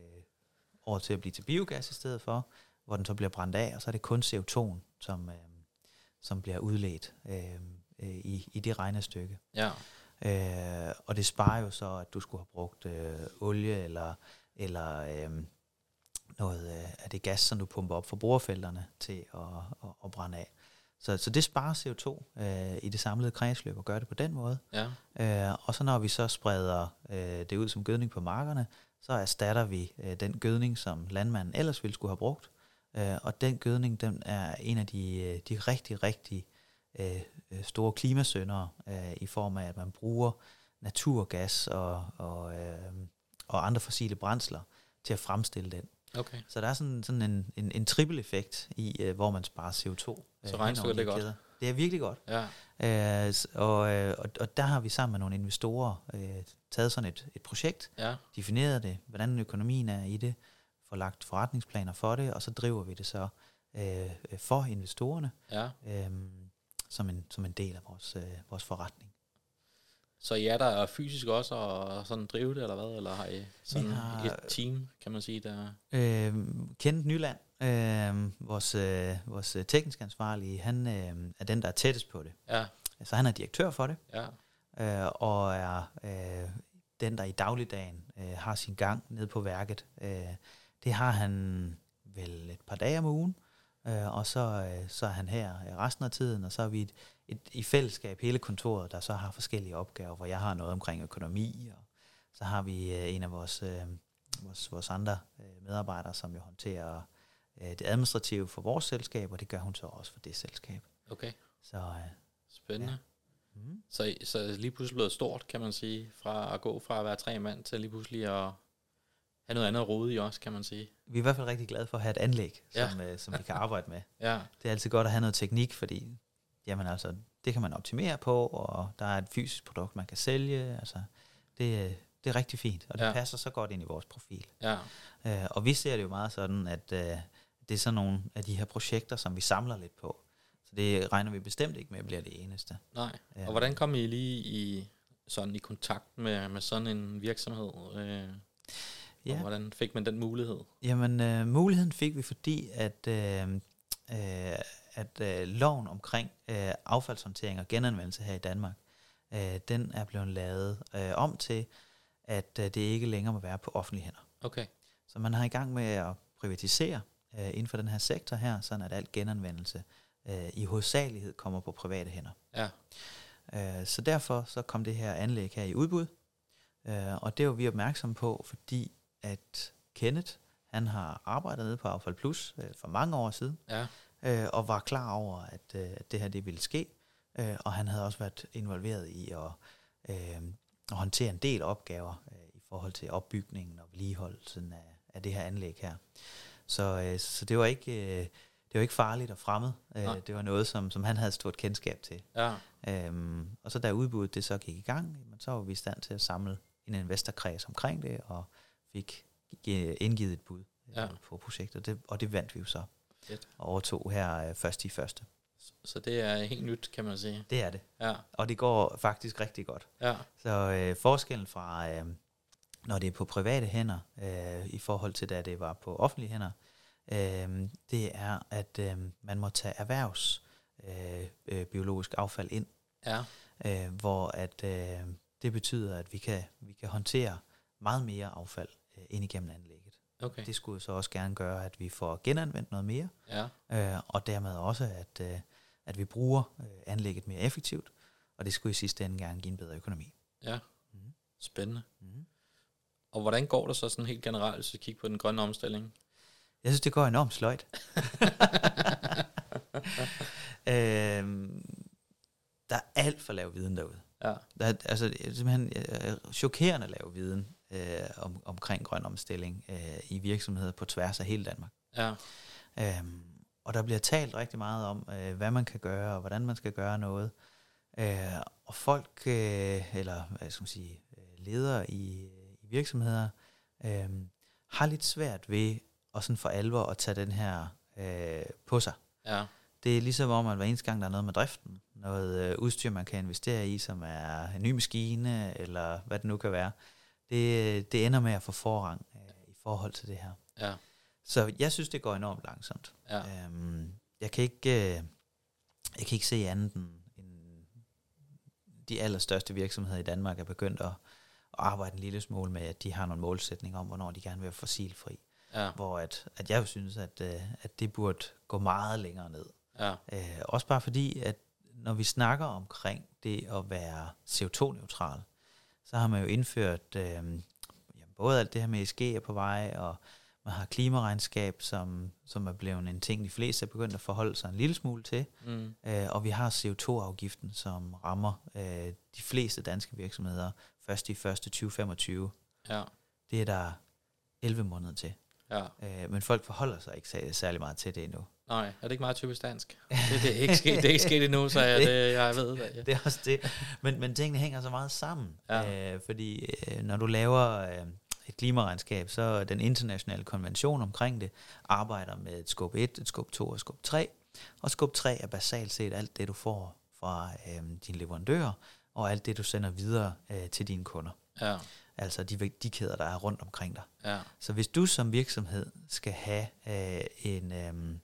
over til at blive til biogas i stedet for, hvor den så bliver brændt af, og så er det kun CO2'en, som, øh, som bliver udledt øh, øh, i, i det regnestykke. Ja. Øh, og det sparer jo så, at du skulle have brugt øh, olie eller, eller øh, noget øh, af det gas, som du pumper op for borefelterne til at, at, at brænde af. Så, så det sparer CO2 øh, i det samlede kredsløb og gør det på den måde. Ja. Øh, og så når vi så spreder øh, det ud som gødning på markerne, så erstatter vi øh, den gødning, som landmanden ellers ville skulle have brugt. Øh, og den gødning, den er en af de, øh, de rigtig, rigtig øh, øh, store klimasøndere øh, i form af, at man bruger naturgas og, og, øh, og andre fossile brændsler til at fremstille den. Okay. Så der er sådan, sådan en, en, en triple effekt i, øh, hvor man sparer CO2. Så øh, regnestykket hen over er godt. Det er virkelig godt. Ja. Øh, og, øh, og, og der har vi sammen med nogle investorer øh, taget sådan et, et projekt, Ja. defineret det, hvordan økonomien er i det, får lagt forretningsplaner for det, og så driver vi det så øh, for investorerne Ja. øh, som, en, som en del af vores, øh, vores forretning. Så I er der fysisk også og sådan drive det, eller hvad? Eller har I sådan har- et team, kan man sige, der... Øh, Kenneth Nyland, øh, vores, øh, vores øh, teknisk ansvarlige, han øh, er den, der er tættest på det. Ja. Så han er direktør for det, Ja. øh, og er øh, den, der i dagligdagen øh, har sin gang nede på værket. Øh, det har han vel et par dage om ugen, øh, og så, øh, så er han her øh, resten af tiden, og så er vi et, et, i fællesskab hele kontoret, der så har forskellige opgaver, hvor jeg har noget omkring økonomi, og så har vi øh, en af vores, øh, vores, vores andre øh, medarbejdere, som jo håndterer øh, det administrative for vores selskab, og det gør hun så også for det selskab. Okay. Så øh, Spændende. Ja. mm. Så, så lige pludselig blevet stort, kan man sige, fra at gå fra at være tre mand til lige pludselig at have noget andet at rode i også, kan man sige. vi er i hvert fald rigtig glade for at have et anlæg, Ja. som, øh, som vi kan [laughs] arbejde med. Ja, Det er altid godt at have noget teknik, fordi jamen altså, det kan man optimere på, og der er et fysisk produkt, man kan sælge. Altså, det, det er rigtig fint, og det ja. passer så godt ind i vores profil. ja, Øh, og vi ser det jo meget sådan, at øh, det er sådan nogle af de her projekter, som vi samler lidt på. Så det regner vi bestemt ikke med at blive det eneste. nej. Ja. Og hvordan kom I lige i, sådan i kontakt med, med sådan en virksomhed? Øh, og Ja. hvordan fik man den mulighed? Jamen, øh, muligheden fik vi, fordi at, øh, øh, at øh, loven omkring øh, affaldshåndtering og genanvendelse her i Danmark, øh, den er blevet lavet øh, om til, at øh, det ikke længere må være på offentlige hænder. Okay, Så man har i gang med at privatisere øh, inden for den her sektor her, sådan at alt genanvendelse øh, i hovedsagelighed kommer på private hænder. ja, Øh, så derfor så kom det her anlæg her i udbud, øh, og det var vi opmærksomme på, fordi at Kenneth, han har arbejdet nede på Affald Plus øh, for mange år siden, ja, øh, og var klar over, at, øh, det her det ville ske, øh, og han havde også været involveret i at, øh, at håndtere en del opgaver øh, i forhold til opbygningen og vedligeholdelsen af, af det her anlæg her. Så, øh, så det var ikke... Øh, det var ikke farligt og fremmed. Øh, Nej. det var noget, som, som han havde stort kendskab til. ja, Øhm, og så da udbuddet det så gik i gang, så var vi i stand til at samle en investorkreds omkring det, og fik gi- indgivet et bud Ja. øh, på projektet, det, og det vandt vi jo så, fedt. og overtog her øh, først i første. Så det er helt nyt, kan man sige. Det er det, Ja, og det går faktisk rigtig godt. ja, Så øh, forskellen fra, øh, når det er på private hænder, øh, i forhold til da det var på offentlige hænder, øh, det er, at øh, man må tage erhvervs øh, øh, biologisk affald ind, Ja, øh, hvor at øh, det betyder, at vi kan, vi kan håndtere meget mere affald øh, ind igennem anlægget. okay. Det skulle så også gerne gøre, at vi får genanvendt noget mere, Ja, øh, og dermed også, at, øh, at vi bruger øh, anlægget mere effektivt, og det skulle i sidste ende gerne give en bedre økonomi. ja. Mhm. Spændende. Mm. Og hvordan går det så sådan helt generelt, hvis vi kigger på den grønne omstilling? Jeg synes, det går enormt sløjt. [laughs] øhm, der er alt for lav viden derude. Ja, Der er, altså, det er simpelthen øh, chokerende lav viden øh, om, omkring grøn omstilling øh, i virksomheder på tværs af hele Danmark. ja, Øhm, og der bliver talt rigtig meget om, øh, hvad man kan gøre, og hvordan man skal gøre noget. Øh, og folk, øh, eller hvad skal man sige, øh, ledere i, i virksomheder, øh, har lidt svært ved at sådan for alvor at tage den her øh, på sig. ja, Det er ligesom om, at hver eneste gang, der er noget med driften, noget øh, udstyr, man kan investere i, som er en ny maskine, eller hvad det nu kan være, det, det ender med at få forrang øh, i forhold til det her. ja, Så jeg synes, det går enormt langsomt. ja, Øhm, jeg, kan ikke, øh, jeg kan ikke se andet end, end de allerstørste virksomheder i Danmark er begyndt at, at arbejde en lille smule med, at de har nogle målsætninger om, hvornår de gerne vil være fossilfri. ja, Hvor at, at jeg jo synes, at, øh, at det burde gå meget længere ned. ja, Øh, også bare fordi, at når vi snakker omkring det at være CO2-neutral, så har man jo indført øh, jamen, både alt det her med ESG er på vej, og man har klimaregnskab, som, som er blevet en ting, de fleste er begyndt at forholde sig en lille smule til. mm, Øh, og vi har CO2-afgiften, som rammer øh, de fleste danske virksomheder først i første 2025. ja, Det er der 11 måneder til. ja. Øh, men folk forholder sig ikke sær- særlig meget til det endnu. Nej, er det ikke meget typisk dansk? Det, det, er, ikke sket, det er ikke sket endnu, så jeg, det, jeg ved det. Ja. [laughs] Det er også det. Men, men tingene hænger så meget sammen. Ja. Øh, fordi øh, når du laver øh, et klimaregnskab, så er den internationale konvention omkring det arbejder med et skub 1, et skub 2 og et skub 3. Og skub 3 er basalt set alt det, du får fra øh, dine leverandører, og alt det, du sender videre øh, til dine kunder. Ja, Altså de værdikæder, der er rundt omkring dig. ja, Så hvis du som virksomhed skal have øh, en, øh,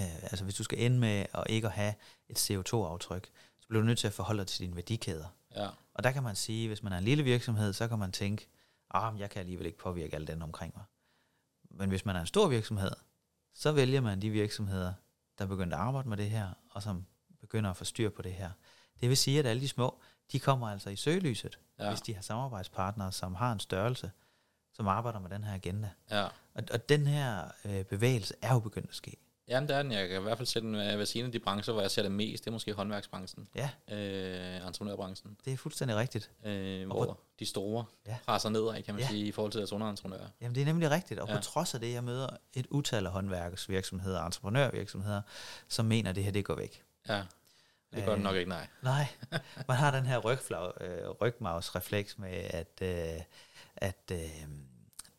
øh, altså hvis du skal ende med at ikke at have et CO2-aftryk, så bliver du nødt til at forholde dig til dine værdikæder. ja, Og der kan man sige, hvis man er en lille virksomhed, så kan man tænke, ah, jeg kan alligevel ikke påvirke alle den omkring mig. Men hvis man er en stor virksomhed, så vælger man de virksomheder, der begynder at arbejde med det her, og som begynder at få styr på det her. Det vil sige, at alle de små, de kommer altså i søgelyset, ja. hvis de har samarbejdspartnere, som har en størrelse, som arbejder med den her agenda. ja. Og, og den her øh, bevægelse er jo begyndt at ske. Jamen, det er den. Jeg kan i hvert fald sætte den siden af de brancher, hvor jeg ser det mest. Det er måske håndværksbranchen, Ja, øh, entreprenørbranchen, det er fuldstændig rigtigt. øh, Og hvor de store Ja. presser nedad, kan man Ja. sige, i forhold til deres underentreprenører. Jamen det er nemlig rigtigt, og ja. Ja. på trods af det, jeg møder et utal af håndværksvirksomheder entreprenørvirksomheder, som mener, at det her det går væk. Ja, det gør Øh. det nok ikke, nej. Nej, [laughs] man har den her rygflag, øh, rygmavsrefleks med, at, øh, at øh,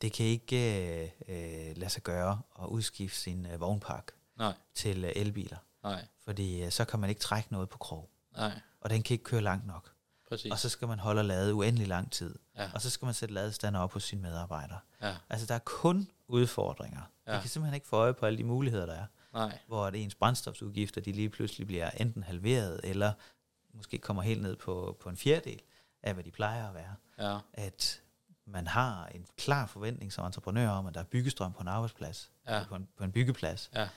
det kan ikke øh, øh, lade sig gøre at udskifte sin øh, vognpark Nej, til øh, elbiler, nej, fordi øh, så kan man ikke trække noget på krog, nej, og den kan ikke køre langt nok. præcis. Og så skal man holde og lade uendelig lang tid, Ja, og så skal man sætte ladestander op hos sine medarbejdere. ja, Altså der er kun udfordringer. Ja. Man kan simpelthen ikke få øje på alle de muligheder, der er. nej, Hvor at ens brændstofsudgifter, de lige pludselig bliver enten halveret, eller måske kommer helt ned på, på en fjerdedel af, hvad de plejer at være. ja, At man har en klar forventning som entreprenør om, at der er byggestrøm på en arbejdsplads, Ja. på, en, på en byggeplads. Ja.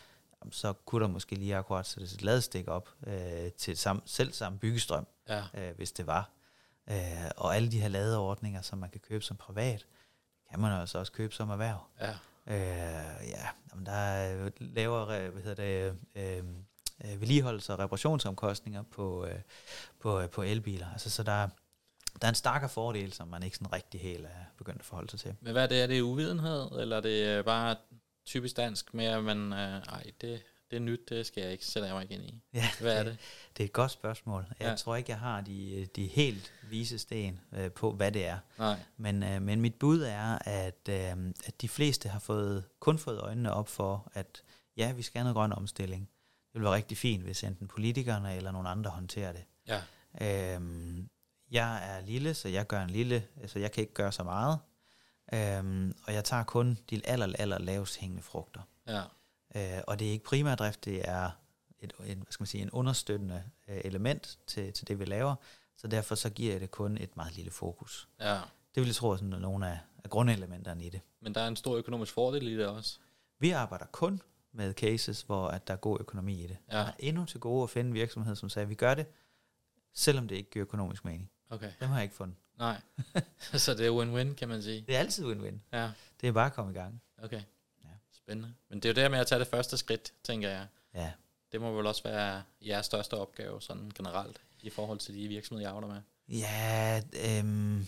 Så kunne der måske lige akkurat sættes et ladestik op øh, til sam, selv samme byggestrøm, ja, øh, hvis det var. Øh, og alle de her ladeordninger, som man kan købe som privat, kan man altså også købe som erhverv. ja, Øh, ja, jamen, der er lavere hvad hedder det, øh, øh, vedligeholdelse og reparationsomkostninger på, øh, på, øh, på elbiler. Altså, så der, der er en starkere fordel, som man ikke sådan rigtig helt er begyndt at forholde sig til. Men hvad er det? Er det uvidenhed, eller er det øh, bare typisk dansk med, at man, øh, ej, det, det er nyt, det skal jeg ikke, sætter jeg mig ind i. [laughs] Ja, Hvad er det? Det er et godt spørgsmål. Jeg Ja. tror ikke, jeg har de, de helt vise sten øh, på, hvad det er. Nej, Men, øh, men mit bud er, at, øh, at de fleste har fået, kun fået øjnene op for, at ja, vi skal have noget grøn omstilling. Det vil være rigtig fint, hvis enten politikerne eller nogen andre håndterer det. ja, Øhm, jeg er lille, så jeg gør en lille, altså jeg kan ikke gøre så meget. Øhm, og jeg tager kun de aller, aller lavest hængende frugter. Ja. Øh, og det er ikke primærdrift, det er et, et, hvad skal man sige, en understøttende øh, element til, til det, vi laver. Så derfor så giver jeg det kun et meget lille fokus. ja. Det vil jeg tro er sådan nogle af, af grundelementerne i det. Men der er en stor økonomisk fordel i det også. Vi arbejder kun med cases, hvor at der er god økonomi i det. Ja. Jeg har endnu til gode at finde en virksomhed, som sagde, at vi gør det, selvom det ikke giver økonomisk mening. Okay. Dem har jeg ikke fundet. Nej. [laughs] så det er win-win, kan man sige. Det er altid win-win. Ja. Det er bare at komme i gang. Okay. Ja. Spændende. Men det er jo det med at tage det første skridt, tænker jeg. Ja. Det må vel også være jeres største opgave, sådan generelt, i forhold til de virksomheder, jeg arbejder med. Ja, øhm,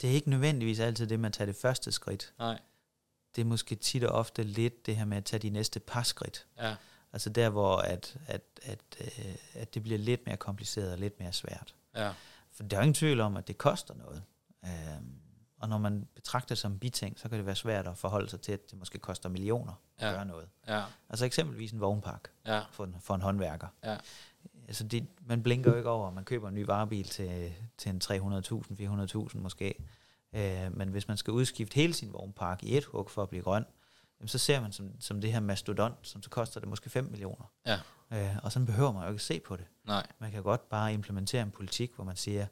det er ikke nødvendigvis altid det, man tager det første skridt. Nej. Det er måske tit og ofte lidt det her med at tage de næste par skridt. Ja. Altså der, hvor at, at, at, øh, at det bliver lidt mere kompliceret og lidt mere svært. Ja. For der er ingen tvivl om, at det koster noget. Øhm, og når man betragter det som biting, så kan det være svært at forholde sig til, at det måske koster millioner at Ja. gøre noget. Ja. Altså eksempelvis en vognpark Ja. for en, for en håndværker. Ja. Altså det, man blinker jo ikke over, man køber en ny varebil til, til en 300.000, 400.000 måske. Øh, men hvis man skal udskifte hele sin vognpark i et hug for at blive grøn, jamen så ser man som, som det her mastodont, som så koster det måske 5 millioner. Ja. Øh, og sådan behøver man jo ikke se på det. Nej. Man kan godt bare implementere en politik, hvor man siger,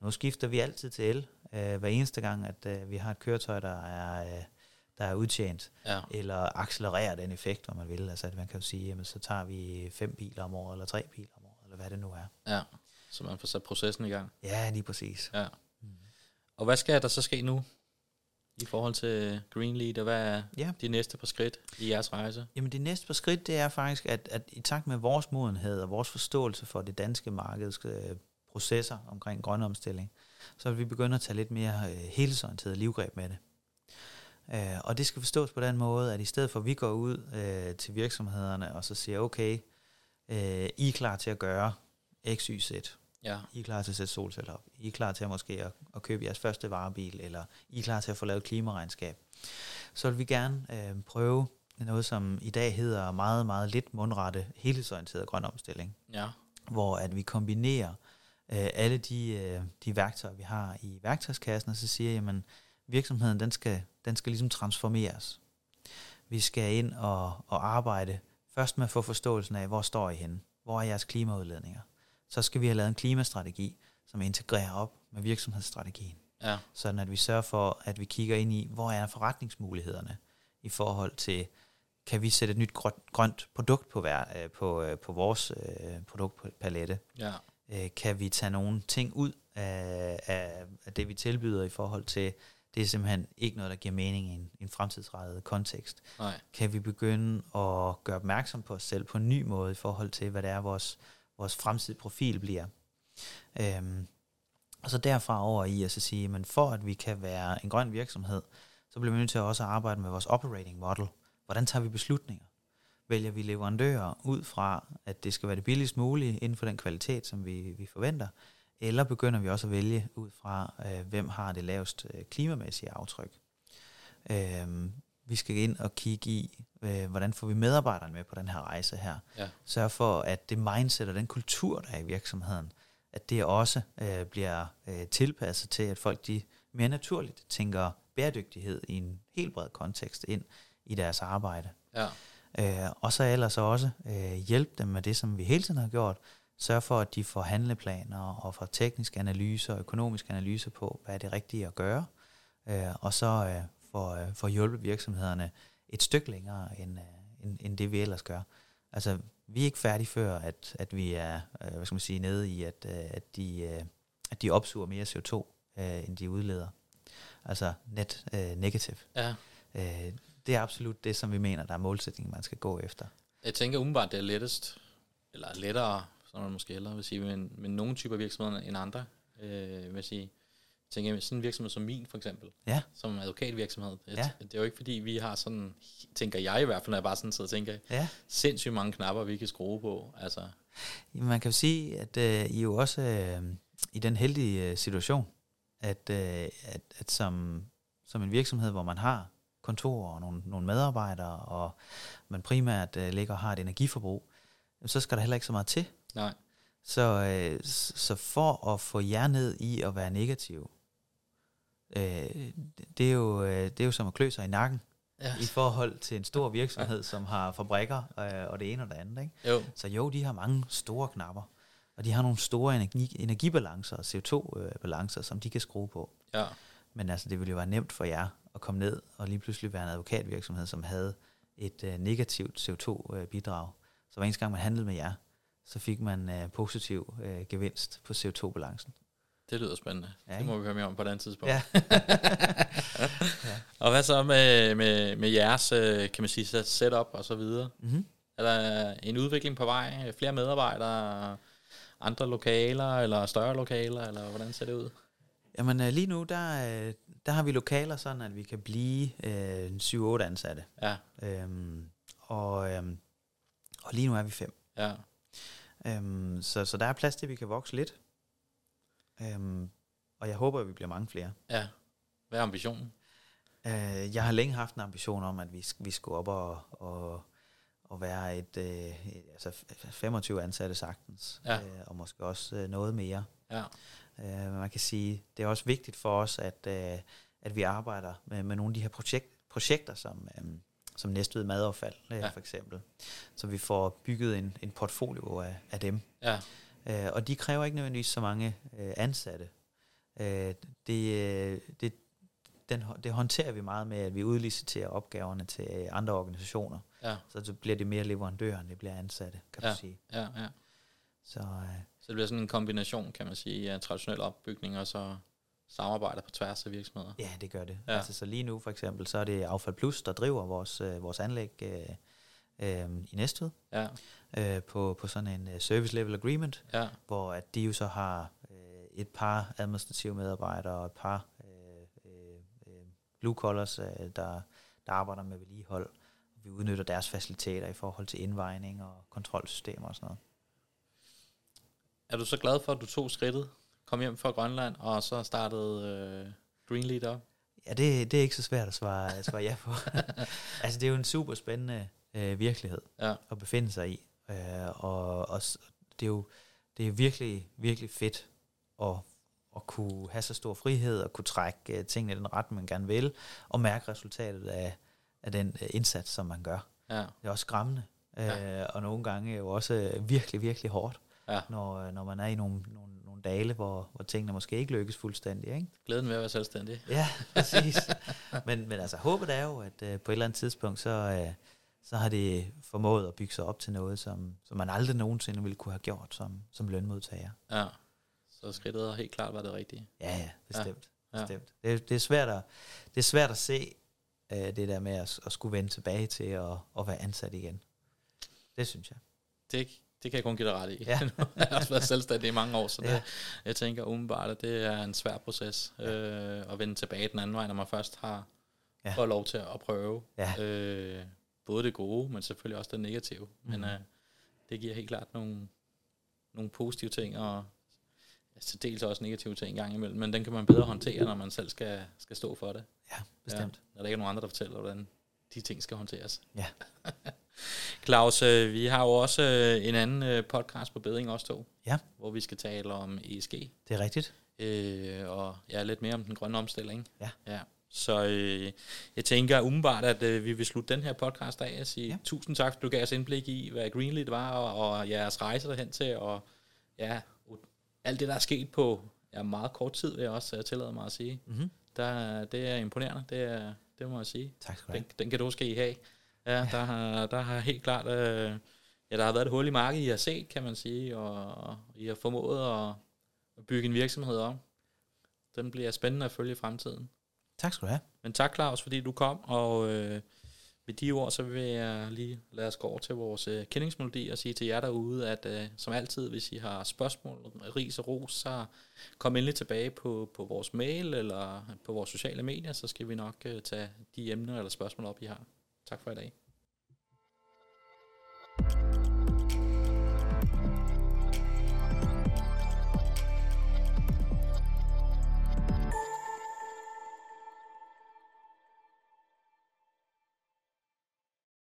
nu skifter vi altid til el, øh, hver eneste gang, at øh, vi har et køretøj, der er, øh, der er udtjent, Ja. eller accelererer den effekt, om man vil. Altså at man kan jo sige, jamen så tager vi fem biler om året, eller tre biler om året, eller hvad det nu er. Ja. Så man får sat processen i gang. Ja, lige præcis. Ja. Mm. Og hvad skal der så ske nu? I forhold til Greenlead, og hvad er Ja. de næste par skridt i jeres rejse? Jamen det næste par skridt, det er faktisk, at, at i takt med vores modenhed og vores forståelse for det danske markeds øh, processer omkring grøn omstilling, så vil vi begynde at tage lidt mere øh, helhedsorienteret livgreb med det. Øh, og det skal forstås på den måde, at i stedet for at vi går ud øh, til virksomhederne og så siger, okay, øh, I er klar til at gøre X, Y, Z. Ja. I er klar til at sætte solceller op. I er klar til at måske at, at købe jeres første varebil, eller I er klar til at få lavet et klimaregnskab. Så vil vi gerne øh, prøve noget, som i dag hedder meget, meget lidt mundrette, helhedsorienteret grøn omstilling, Ja. hvor at vi kombinerer øh, alle de, øh, de værktøjer, vi har i værktøjskassen, og så siger, jamen, virksomheden, den skal, den skal ligesom transformeres. Vi skal ind og, og arbejde først med at få forståelsen af, hvor står I henne? Hvor er jeres klimaudledninger? Så skal vi have lavet en klimastrategi, som integrerer op med virksomhedsstrategien Ja. sådan at vi sørger for, at vi kigger ind i, hvor er forretningsmulighederne i forhold til, kan vi sætte et nyt grønt, grønt produkt på, hver, øh, på, øh, på vores øh, produktpalette? Ja. Øh, kan vi tage nogle ting ud af, af, af det, vi tilbyder i forhold til, det er simpelthen ikke noget, der giver mening i en, en fremtidsrettet kontekst. Nej. Kan vi begynde at gøre opmærksom på os selv på en ny måde i forhold til, hvad det er, vores, vores fremtidige profil bliver? Øhm, og så derfra over i at så sige, men for at vi kan være en grøn virksomhed, så bliver vi nødt til også at arbejde med vores operating model. Hvordan tager vi beslutninger? Vælger vi leverandører ud fra, at det skal være det billigst mulige inden for den kvalitet, som vi, vi forventer? Eller begynder vi også at vælge ud fra, øh, hvem har det lavest øh, klimamæssige aftryk? Øhm, vi skal ind og kigge i, øh, hvordan får vi medarbejderne med på den her rejse her. Ja. Sørg for, at det mindset og den kultur, der er i virksomheden, at det også øh, bliver øh, tilpasset til, at folk de mere naturligt tænker bæredygtighed i en helt bred kontekst ind i deres arbejde. Ja. Øh, og så ellers også øh, hjælpe dem med det, som vi hele tiden har gjort. Sørg for, at de får handleplaner og får tekniske analyser og økonomiske analyser på, hvad er det rigtige at gøre. Øh, og så øh, får, øh, får hjulpet virksomhederne et stykke længere, end, øh, end, end det vi ellers gør. Altså, vi er ikke færdige før, at, at vi er øh, hvad skal man sige, nede i, at, øh, at, de, øh, at de opsuger mere CO2, øh, end de udleder. Altså net øh, negative. Ja. Øh, det er absolut det, som vi mener, der er målsætningen, man skal gå efter. Jeg tænker umiddelbart, det er lettest, eller lettere, som man måske hellere vil sige, men, men nogle typer virksomheder end andre, øh, vil jeg sige. Jeg tænker, sådan en virksomhed som min, for eksempel, Ja. som advokatvirksomhed, det, Ja. det er jo ikke fordi, vi har sådan, tænker jeg i hvert fald, når jeg bare sådan sidder og tænker, Ja. sindssygt mange knapper, vi kan skrue på. Altså, Man kan jo sige, at øh, I er jo også øh, i den heldige øh, situation, at, øh, at, at som, som en virksomhed, hvor man har kontor og nogle, nogle medarbejdere, og man primært øh, ligger og har et energiforbrug, så skal der heller ikke så meget til. nej, Så, øh, så for at få jer ned i at være negativ, øh, det, er jo, øh, det er jo som at klø sig i nakken Ja. i forhold til en stor [laughs] virksomhed, som har fabrikker øh, og det ene og det andet. Ikke? Jo. Så jo, de har mange store knapper, og de har nogle store energi, energibalancer og CO2-balancer, som de kan skrue på. Ja. Men altså, det ville jo være nemt for jer at komme ned og lige pludselig være en advokatvirksomhed, som havde et øh, negativt CO2-bidrag. Så hver eneste gang man handlede med jer, så fik man øh, positiv øh, gevinst på CO2-balancen. Det lyder spændende. Ja, Ja, det må vi høre mere om på et andet tidspunkt. [laughs] Ja. Og hvad så med, med, med jeres, øh, kan man sige, set- setup og så videre? Mm-hmm. Er der en udvikling på vej? Flere medarbejdere? Andre lokaler, eller større lokaler, eller hvordan ser det ud? Jamen øh, lige nu, der, øh, der har vi lokaler sådan, at vi kan blive øh, en 7-8 ansatte. Ja, Øhm, og, øhm, og lige nu er vi fem. ja, Øhm, så, så der er plads til, at vi kan vokse lidt. Øhm, og jeg håber, at vi bliver mange flere. ja. Hvad er ambitionen? Øh, jeg har længe haft en ambition om, at vi, vi skulle op og, og, og være et, øh, altså f- 25 ansatte sagtens, Ja. øh, og måske også øh, noget mere. Ja, Øh, man kan sige, det er også vigtigt for os, at, øh, at vi arbejder med, med nogle af de her projekt, projekter, som, øh, som Næstved Madaffald øh, ja. for eksempel. Så vi får bygget en, en portfolio af, af dem. ja, Øh, og de kræver ikke nødvendigvis så mange øh, ansatte. Øh, det, øh, det, den, det håndterer vi meget med, at vi udliciterer opgaverne til øh, andre organisationer. ja, Så så bliver det mere leverandører, end det bliver ansatte, kan Ja. du sige. ja, ja. Så øh, Så det bliver sådan en kombination, kan man sige, af traditionel opbygning og så samarbejder på tværs af virksomheder. ja, det gør det. Ja. Ja. Altså, så lige nu for eksempel, så er det Affald Plus, der driver vores, øh, vores anlæg øh, øh, i Næstved Ja, øh, på, på sådan en øh, service level agreement. ja, hvor at de jo så har øh, et par administrative medarbejdere og et par øh, øh, øh, blue collars, øh, der, der arbejder med vedligehold. Vi udnytter deres faciliteter i forhold til indvejning og kontrolsystemer og sådan noget. Er du så glad for, at du tog skridtet, kom hjem fra Grønland, og så startede øh, Greenlead op? Ja, det, det er ikke så svært at svare, at svare ja på. [laughs] altså, det er jo en super spændende øh, virkelighed Ja, at befinde sig i. Øh, og og det er jo det er virkelig, virkelig fedt at, at kunne have så stor frihed og kunne trække øh, tingene i den retning, man gerne vil, og mærke resultatet af, af den øh, indsats, som man gør. ja, Det er også skræmmende, Ja. øh, og nogle gange jo også øh, virkelig, virkelig hårdt, ja. når, øh, når man er i nogle, nogle, nogle dale, hvor, hvor tingene måske ikke lykkes fuldstændig. Ikke? Glæden ved at være selvstændig. Ja, præcis. men, men altså, håbet er jo, at øh, på et eller andet tidspunkt, så, øh, så har det formået at bygge sig op til noget, som, som man aldrig nogensinde ville kunne have gjort som, som lønmodtager. Ja. Så skridtet har helt klart været det rigtige. Ja, ja, bestemt. Ja. Ja. bestemt. Det, det, er svært at, det er svært at se øh, det der med at, at skulle vende tilbage til at, at være ansat igen. Det synes jeg. Det, det kan jeg kun give dig ret i. Ja. [laughs] Nu har jeg også været selvstændig i mange år, så det, Ja. jeg tænker umiddelbart, at det er en svær proces øh, at vende tilbage den anden vej, når man først har Ja. fået lov til at prøve. Ja. Øh, både det gode, men selvfølgelig også det negative. Mm. Men Mhm. øh, det giver helt klart nogle, nogle positive ting, og altså, dels også negative ting en gang imellem, men den kan man bedre håndtere, når man selv skal, skal stå for det. Ja, bestemt. Ja, når der ikke er nogen andre, der fortæller, hvordan de ting skal håndteres. Ja. [laughs] Claus, øh, vi har jo også øh, en anden øh, podcast på Bedring også to, Ja. hvor vi skal tale om ESG, Det er rigtigt. øh, og ja, lidt mere om den grønne omstilling. Ja. ja. Så øh, jeg tænker umiddelbart, at øh, vi vil slutte den her podcast af og sige ja. Ja. tusind tak, fordi du gav os indblik i, hvad Greenlead var, og, og jeres rejse derhen til, og ja, alt det, der er sket på ja, meget kort tid, vil jeg også uh, tillade mig at sige. Mm-hmm. Der, det er imponerende, det, er, det må jeg sige. Tak skal du Den, have. den kan du måske have. Ja, der har, der har helt klart, øh, ja, der har været et hul i markedet, I har set, kan man sige, og, og I har formået at, at bygge en virksomhed om. Den bliver spændende at følge i fremtiden. Tak skal du have. Men tak, Claus, fordi du kom, og øh, med de ord, så vil jeg lige lade os gå over til vores øh, kendingsmelodi og sige til jer derude, at øh, som altid, hvis I har spørgsmål, ris og ros, så kom endelig tilbage på, på vores mail eller på vores sociale medier, så skal vi nok øh, tage de emner eller spørgsmål op, I har. Tak for i dag. thank you